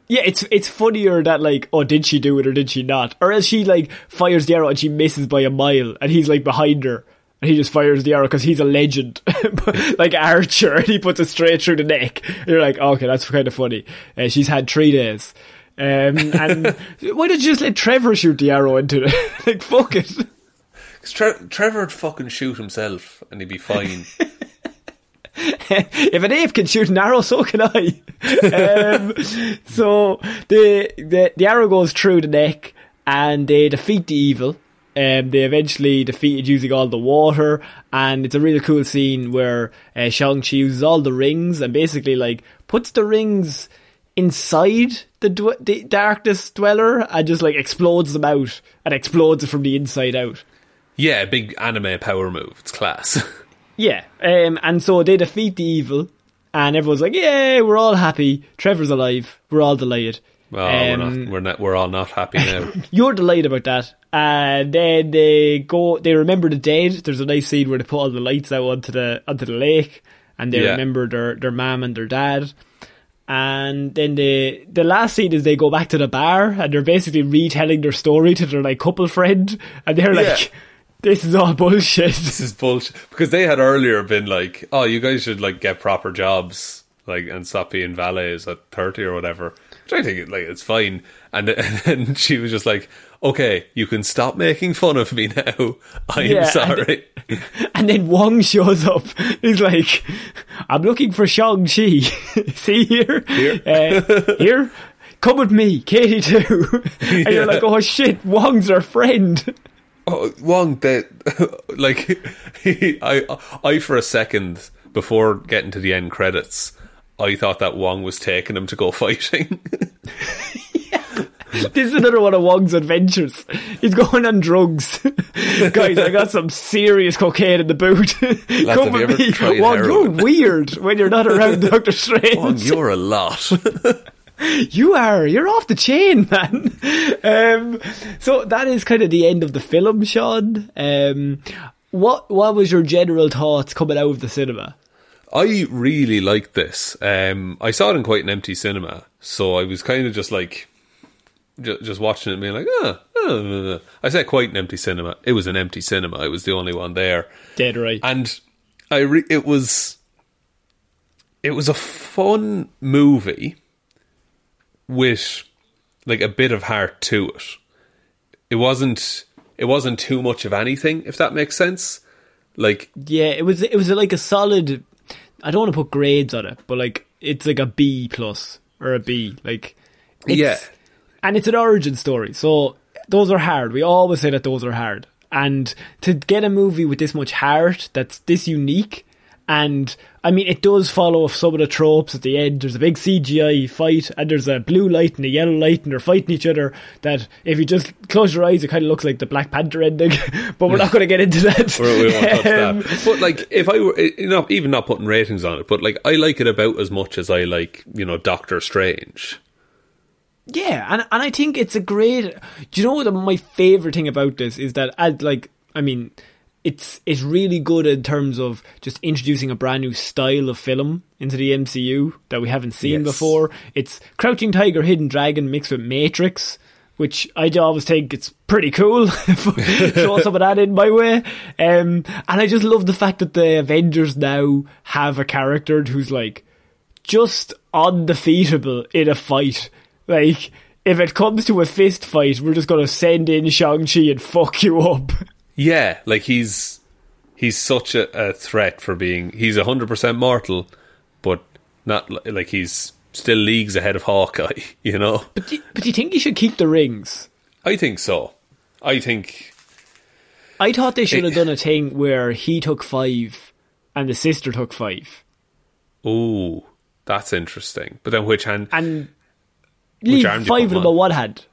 yeah, it's it's funnier that like, oh, did she do it or did she not? Or else she like fires the arrow and she misses by a mile, and he's like behind her. And he just fires the arrow because he's a legend, like Archer, and he puts it straight through the neck. You're like, okay, that's kind of funny. Uh, she's had three days, um, and why did you just let Trevor shoot the arrow into it? like, fuck it. 'Cause Tre- Trevor would fucking shoot himself and he'd be fine. If an ape can shoot an arrow, so can I. um, so the, the the arrow goes through the neck, and they defeat the evil. Um, they eventually defeated using all the water, and it's a really cool scene where uh, Shang Chi uses all the rings and basically like puts the rings inside the, dw- the darkness dweller and just like explodes them out and explodes it from the inside out. yeah, big anime power move. It's class. Yeah, um, and so they defeat the evil, and everyone's like, "Yeah, we're all happy. Trevor's alive. We're all delighted." Well, we're Um, not. We're not. We're all not happy now. You're delighted about that, and then they go. They remember the dead. There's a nice scene where they put all the lights out onto the onto the lake, and they Yeah. remember their their mum and their dad. And then the the last scene is they go back to the bar and they're basically retelling their story to their like couple friend, and they're Yeah. "This is all bullshit." this is bullshit because they had earlier been like, "Oh, you guys should like get proper jobs, like and stop being valets at thirty or whatever." Which I think like it's fine, and, and then she was just like, "Okay, you can stop making fun of me now. I'm Yeah, and- sorry." And then Wong shows up. He's like, I'm looking for Shang-Chi. See here? Here. Uh, here? Come with me, Katy too. and you're like, oh shit, Wong's our friend. Oh, Wong, that like he, I, I for a second before getting to the end credits, I thought that Wong was taking him to go fighting. This is another one of Wong's adventures. He's going on drugs. Guys, I got some serious cocaine in the boot. Come with me. Wong, heroin? you're weird when you're not around Doctor Strange. Wong, you're a lot. You are. You're off the chain, man. Um, so that is kind of the end of the film, Sean. Um, what What was your general thoughts coming out of the cinema? I really liked this. Um, I saw it in quite an empty cinema, so I was kind of just like, ju- just watching it and being like, ah, ah, ah." I said quite an empty cinema. It was an empty cinema. I was the only one there, Dead right. and I re- it was, it was a fun movie with like a bit of heart to it. It wasn't. It wasn't too much of anything, if that makes sense. Like yeah, it was. It was like a solid. I don't want to put grades on it, but like it's like a B plus or a B. Like, it's, Yeah. and it's an origin story. So those are hard. We always say that those are hard. And to get a movie with this much heart, that's this unique, And I mean, it does follow some of the tropes at the end. There's a big CGI fight, and there's a blue light and a yellow light, and they're fighting each other. That if you just close your eyes, it kind of looks like the Black Panther ending. but we're not going to get into that. we won't touch Um, that. But like, if I were, you know, even not putting ratings on it, but like, I like it about as much as I like, you know, Doctor Strange. Yeah, and and I think it's a great. Do you know what my favorite thing about this is that as like I mean, it's it's really good in terms of just introducing a brand new style of film into the MCU that we haven't seen Yes. before. It's Crouching Tiger, Hidden Dragon mixed with Matrix. Which I always think it's pretty cool. Throw some of that in my way. Um, and I just love the fact that the Avengers now have a character who's like, just undefeatable in a fight. Like, if it comes to a fist fight, we're just gonna send in Shang-Chi and fuck you up. Yeah, like he's he's such a, a threat for being. He's hundred percent mortal, but not like he's still leagues ahead of Hawkeye. You know, But do, but do you think he should keep the rings? I think so. I think I thought they should have eh, done a thing where he took five and the sister took five. oh, that's interesting. But then which hand? And leave arm five of them on? one hand.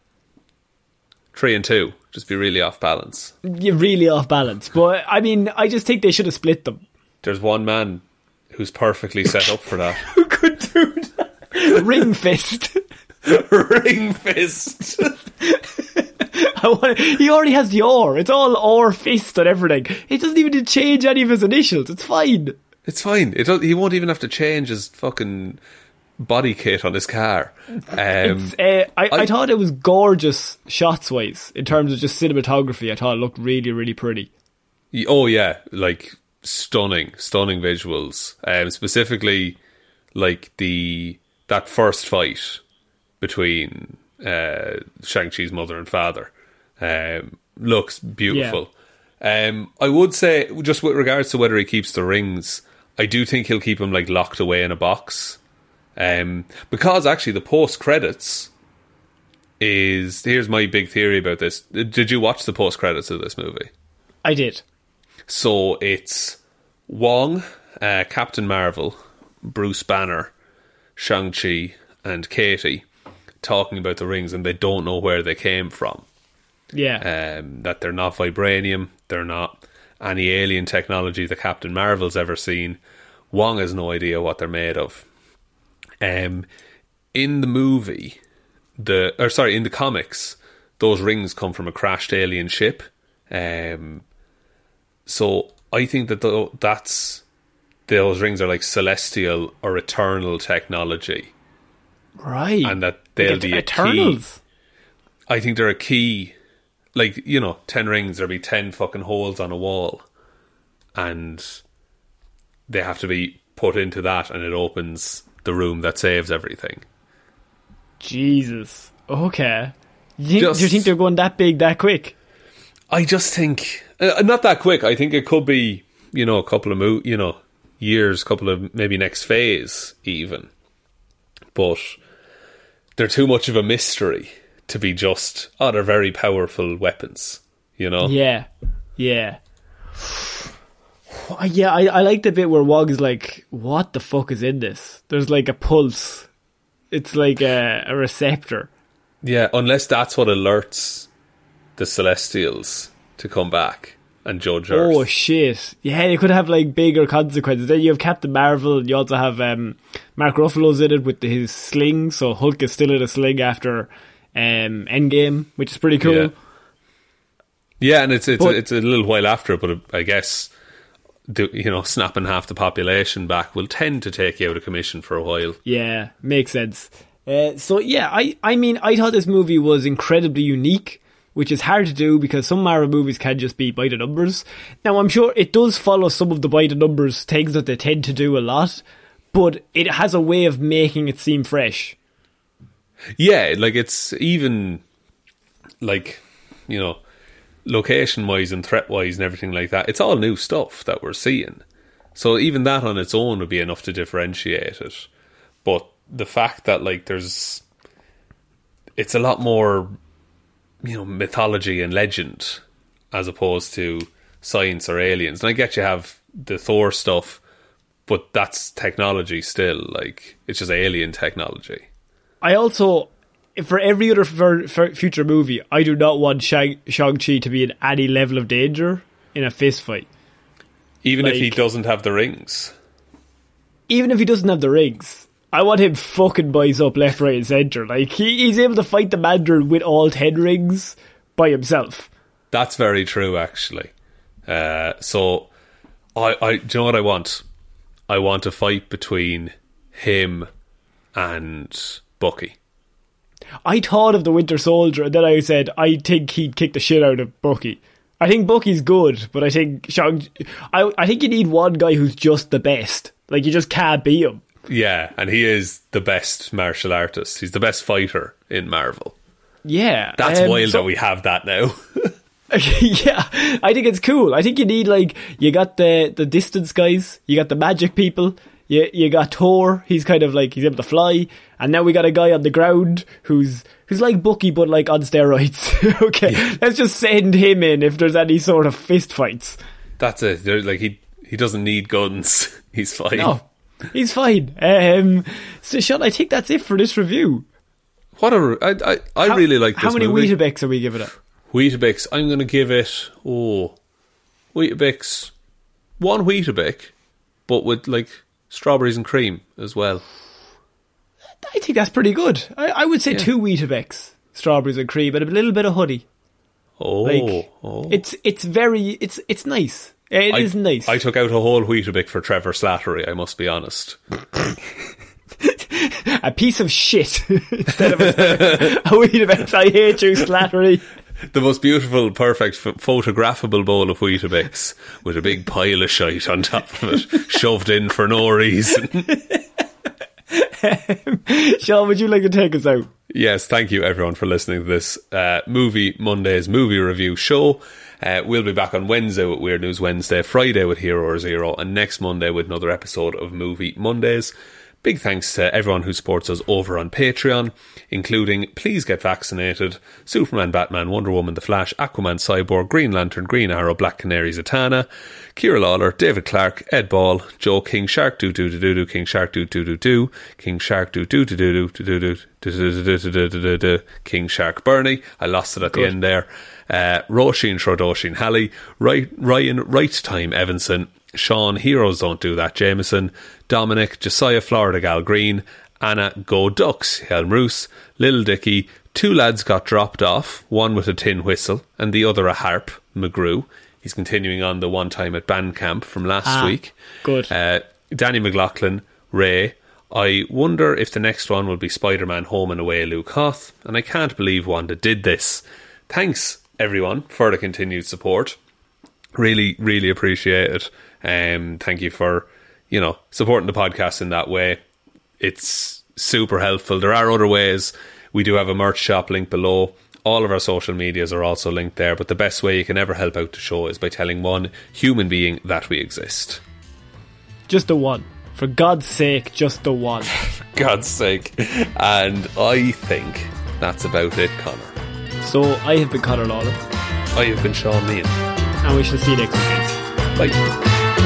Three and two, just be really off balance. You're really off balance. But I mean, I just think they should have split them. There's one man who's perfectly set up for that. Who could do that? Ring fist. Ring fist. I want, he already has the or. It's all or fist and everything. He doesn't even change any of his initials. It's fine. It's fine. It he won't even have to change his fucking body kit on his car. Um, uh, I, I, I- thought it was gorgeous shots wise in terms of just cinematography. I thought it looked really, really pretty. oh yeah, like stunning, stunning visuals. Um, specifically, like the that first fight between uh, Shang Chi's mother and father um, looks beautiful. Um, I would say, just with regards to whether he keeps the rings, I do think he'll keep them like locked away in a box. Um, because actually, the post credits is here's my big theory about this. Did you watch the post credits of this movie? I did. So it's Wong, uh, Captain Marvel, Bruce Banner, Shang Chi, and Katy talking about the rings, and they don't know where they came from. Yeah. Um, that they're not vibranium, they're not any alien technology that Captain Marvel's ever seen. Wong has no idea what they're made of. Um, in the movie, the or sorry, in the comics, those rings come from a crashed alien ship. Um, so I think that tho- that's those rings are like celestial or eternal technology, right. and that they'll Like be. Eternals. I think they're a key. Like you know, ten rings. There'll be ten fucking holes on a wall, and they have to be put into that, and it opens the room that saves everything. Jesus. Okay. You think, Just- do you think they're going that big that quick? I just think uh, not that quick. I think it could be you know a couple of mo- you know years, couple of maybe next phase even, but they're too much of a mystery to be just oh they're very powerful weapons. You know, Yeah. Yeah. Yeah, I, I like the bit where Wong is like, what the fuck is in this? There's like a pulse. It's like a, a receptor. Yeah, unless that's what alerts the Celestials to come back and judge Earth. Oh shit! Yeah, you could have like bigger consequences. Then you have Captain Marvel, and you also have um, Mark Ruffalo's in it with his sling. So Hulk is still in a sling after um, Endgame, which is pretty cool. Yeah. yeah, and it's it's But- it's a little while after, but I guess the, you know snapping half the population back will tend to take you out of commission for a while. Yeah, makes sense. Uh, so yeah, I I mean I thought this movie was incredibly unique, which is hard to do because some Marvel movies can just be by the numbers. Now I'm sure it does follow some of the by the numbers things that they tend to do a lot, but it has a way of making it seem fresh. Yeah, like it's even like you know location wise and threat wise and everything like that. It's all new stuff that we're seeing. So even that on its own would be enough to differentiate it. But the fact that like there's it's a lot more you know mythology and legend as opposed to science or aliens. And I get you have the Thor stuff, but that's technology still. Like it's just alien technology. I also, for every other for, for future movie, I do not want Shang Chi to be in any level of danger in a fist fight. Even if he doesn't have the rings. Even if he doesn't have the rings, I want him fucking boys up left, right, and centre. Like he, he's able to fight the Mandarin with all ten rings by himself. That's very true, actually. Uh, so, I, I, do you know what I want? I want a fight between him and Bucky. I thought of the Winter Soldier, and then I said I think he'd kick the shit out of Bucky. I think Bucky's good, but I think Shang. I I think you need one guy who's just the best. Like you just can't beat him. Yeah, and he is the best martial artist. He's the best fighter in Marvel. Yeah, That's um, wild so- that we have that now. yeah, I think it's cool. I think you need like you got the the distance guys, you got the magic people, you you got Thor. He's kind of like he's able to fly, and now we got a guy on the ground who's who's like Bucky but like on steroids. okay, let's just send him in if there's any sort of fist fights. That's it. There- Like he he doesn't need guns. He's fine. No, he's fine. Um, so Sean, I think that's it for this review. What a I I, I How- really like this How many movie. Weetabix are we giving it? Weetabix. I'm going to give it oh Weetabix one Weetabix, but with like strawberries and cream as well. I think that's pretty good. I, I would say two Weetabix, strawberries and cream, and a little bit of honey. Oh, Like oh. it's it's very it's it's nice. It is I, nice. I took out a whole Weetabix for Trevor Slattery. I must be honest. a piece of shit instead of a, a Weetabix. I hate you, Slattery. The most beautiful, perfect, ph- photographable bowl of Weetabix with a big pile of shite on top of it, shoved in for no reason. Sean, would you like to take us out? Yes, thank you everyone for listening to this uh, movie Monday's movie review show. Uh, we'll be back on Wednesday with Weird News Wednesday, Friday with Hero or Zero, and next Monday with another episode of Movie Mondays. Big thanks to everyone who supports us over on Patreon, including Please Get Vaccinated, Superman, Batman, Wonder Woman, The Flash, Aquaman, Cyborg, Green Lantern, Green Arrow, Black Canary, Zatanna, Kira Lawler, David Clark, Ed Ball, Joe King Shark, Doo Doo Doo Doo Doo, King Shark, Doo Doo Doo Doo, King Shark, Doo Doo Doo Doo Doo Doo Doo Doo King Shark Bernie. I lost it at the end there. Uh, Roisin Trodoshin Halley, Ryan Right Time Evanson, Sean Heroes Don't Do That Jameson, Dominic Josiah Florida Gal Green, Anna Go Ducks Helmroos, Lil Dicky, two lads got dropped off, one with a tin whistle and the other a harp, McGrew. He's continuing on the one time at band camp from last Ah, week. good. Uh, Danny McLaughlin, Ray. I wonder if the next one will be Spider Man Home and Away Luke Hoth, and I can't believe Wanda did this. Thanks, everyone, for the continued support. Really, really appreciate it. Um, thank you for, you know, supporting the podcast in that way. It's super helpful. There are other ways. We do have a merch shop link below. All of our social medias are also linked there, but the best way you can ever help out the show is by telling one human being that we exist. Just the one. For God's sake, just the one. For God's sake. And I think that's about it, Connor. So I have been Connor Lawler, I have been Sean Meehan. and we shall see you next week. Bye.